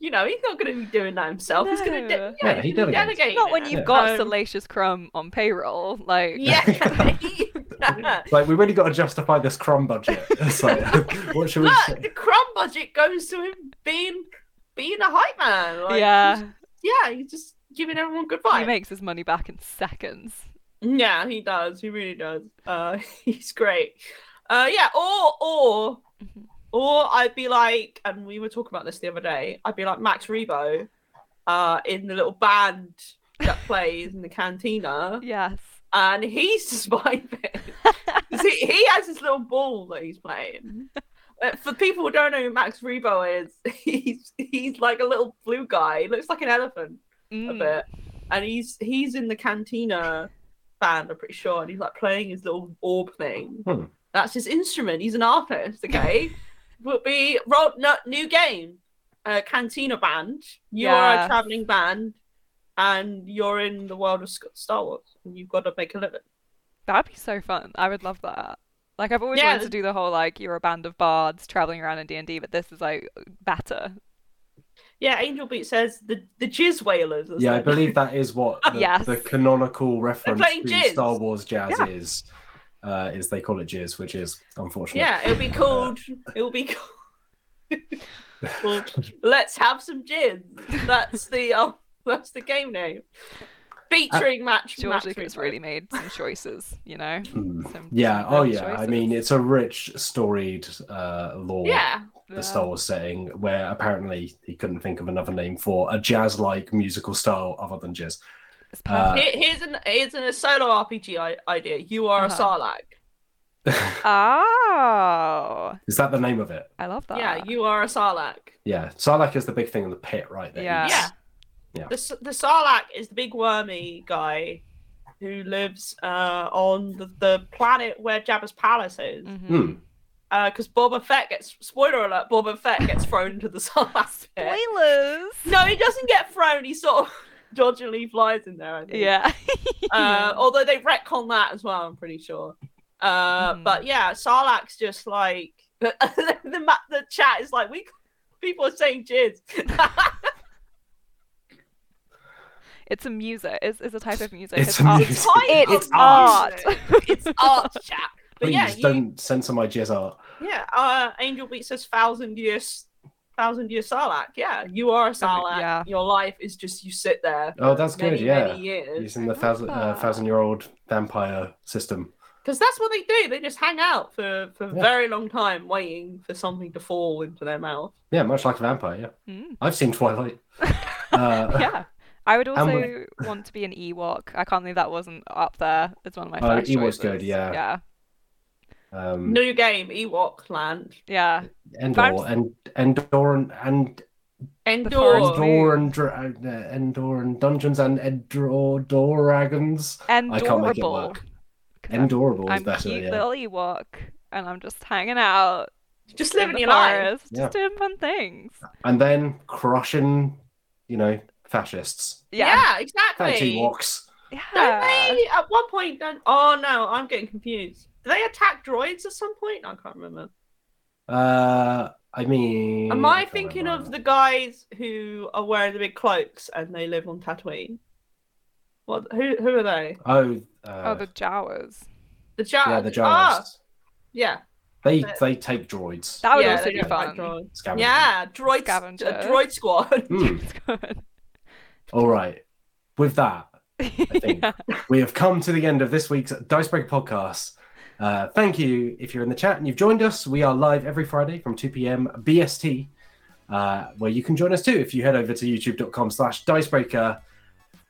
You know, he's not going to be doing that himself. He's going to No. de- Yeah, he's he gonna delegates. delegate Not when it. you've Yeah. got Um, Salacious Crumb on payroll. Like, Yeah. Like we really got to justify this crumb budget. It's like, what should we Look, say? the crumb budget goes to him being being a hype man. Like, yeah, he's- yeah, he's just giving everyone good vibes. he makes his money back in seconds. Yeah, he does. He really does. Uh, he's great. Uh, yeah, or or Mhm. or I'd be like, and we were talking about this the other day. I'd be like Max Rebo, uh, in the little band that plays in the cantina, Yes. and he's just. 'Cause he, he has this little ball that he's playing. Uh, For people who don't know who Max Rebo is, he's he's like a little blue guy. He looks like an elephant a Mm. bit, and he's he's in the cantina band. I'm pretty sure, and he's like playing his little orb thing. Hmm. That's his instrument. He's an artist. Okay, would be Rob no, new game, uh, cantina band. You are a traveling band, and you're in the world of Star Wars, and you've got to make a living. That'd be so fun. I would love that. Like I've always Yeah, wanted to do the whole like you're a band of bards traveling around in D and D, but this is like better. Yeah, Angel Beat says the the Jizz Wailers. or Yeah, I believe that is what the, Yes. the canonical reference to jizz. Star Wars jazz Yeah. is. Uh, is they call it jizz, which is unfortunate. Yeah, it'll be called. It'll be called. well, let's have some jizz. That's the uh, that's the game name. Featuring match. George match Lucas replay. really made some choices, you know. Hmm. Some, Yeah. some Oh, good yeah. I mean, it's a rich, storied uh, lore. Yeah, The Star Wars setting, where apparently he couldn't think of another name for a jazz-like musical style other than jazz. It's Uh, perfect. Here- here's an here's a solo RPG idea. You are Uh-huh. a Sarlacc. oh, Is that the name of it? I love that. Yeah, you are a Sarlacc. Yeah. Sarlacc is the big thing in the pit, right there. Yeah. Yeah. Yeah. The S- the Sarlacc is the big wormy guy who lives uh, on the, the planet where Jabba's palace is. Mhm. Hmm. Because Boba Fett gets spoiler alert. Boba Fett gets thrown into the Sarlacc pit. Spoilers. No, he doesn't get thrown. He sort of dodgily flies in there. I think. Yeah. Uh, although they retcon that as well, I'm pretty sure. Uh, Mhm. But yeah, Sarlacc's just like the the, the chat is like we people are saying jizz. It's a music. It's, it's a type of music. It's It's, art. music. it's fine. It's It's art. it's art chat. But Please yeah, you, don't censor my jizz art. yeah. Uh, Angel Beat says thousand years, thousand year Sarlacc. Yeah, you are a Sarlacc. yeah. Your life is just you sit there. Oh, that's many, good. Yeah. Many years. Using the thousand uh, thousand year old vampire system. Because that's what they do. They just hang out for for a Yeah. very long time, waiting for something to fall into their mouth. Yeah, much like a vampire. Yeah, Mm. I've seen Twilight. Uh, yeah. I would also we- want to be an Ewok. I can't believe that wasn't up there It's one of my Oh, first Ewok's choices. good, yeah. Yeah. Um, New game, Ewok Land. Yeah. Endor Vamps- and Endor and, and Endor. Endor and Dra- uh, Endor and Dungeons and Endor Dragons. Endorable. I can't make it work. 'Cause I'm- Endorable is I'm better. cute Yeah. little Ewok, and I'm just hanging out Just living the your life. forest, Yeah. just doing fun things. And then crushing, you know, fascists. Yeah, Yeah. Thanks, exactly. Ewoks. Yeah. Don't they at one point don't oh no, I'm getting confused. Do they attack droids at some point? I can't remember. Uh, I mean, Am I can't thinking remember. of the guys who are wearing the big cloaks and they live on Tatooine? What who who are they? Oh, uh, Oh, the Jawas. The Jawas. yeah, the Ah, Jawas. yeah. They but- they take droids. That would yeah, also be don't fun. attack droids. Yeah, droid Scavengers. a droid squad. Hmm. All right. With that, think. yeah. we have come to the end of this week's Dicebreaker podcast. Uh, thank you if you're in the chat and you've joined us. We are live every Friday from 2 p.m. BST, uh, where you can join us too if you head over to youtube.com slash dicebreaker.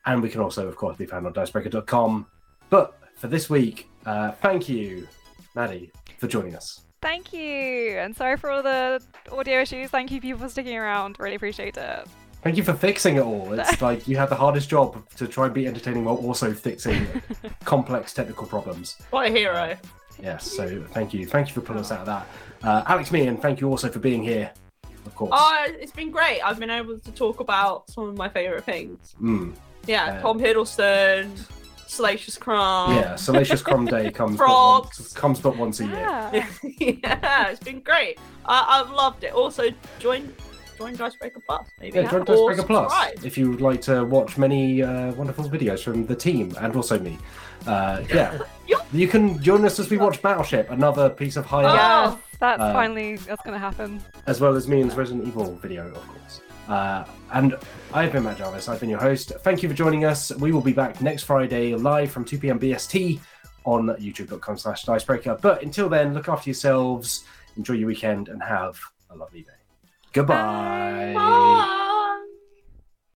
And we can also, of course, be found on dicebreaker.com. But for this week, uh, thank you, Maddie, for joining us. Thank you. And sorry for all the audio issues. Thank you, people, for sticking around. Really appreciate it. Thank you for fixing it all. It's like you had the hardest job to try and be entertaining while also fixing complex technical problems. What a hero. Yes, so thank you. Thank you for pulling us out of that. Uh, Alex Meehan, thank you also for being here, of course. Oh, it's been great. I've been able to talk about some of my favourite things. Mm, Yeah, Uh, Tom Hiddleston, Salacious Crumb. yeah, Salacious Crumb Day comes but, Frogs. once, comes but once a year. Yeah. yeah, it's been great. I, I've loved it. Also, join join Dicebreaker Plus. Maybe Yeah, join or Dicebreaker Plus subscribe. if you would like to watch many uh, wonderful videos from the team and also me. Uh, yeah, Yeah. you can join us as we watch Battleship, another piece of high art, Oh. Yes, that's Uh, finally that's gonna happen. as well as Meehan's Resident Evil video, of course. Uh, and I've been Matt Jarvis. I've been your host. Thank you for joining us. We will be back next Friday live from 2 p.m. BST on youtube.com slash dicebreaker. But until then, look after yourselves, enjoy your weekend, and have a lovely day. Goodbye. Bye.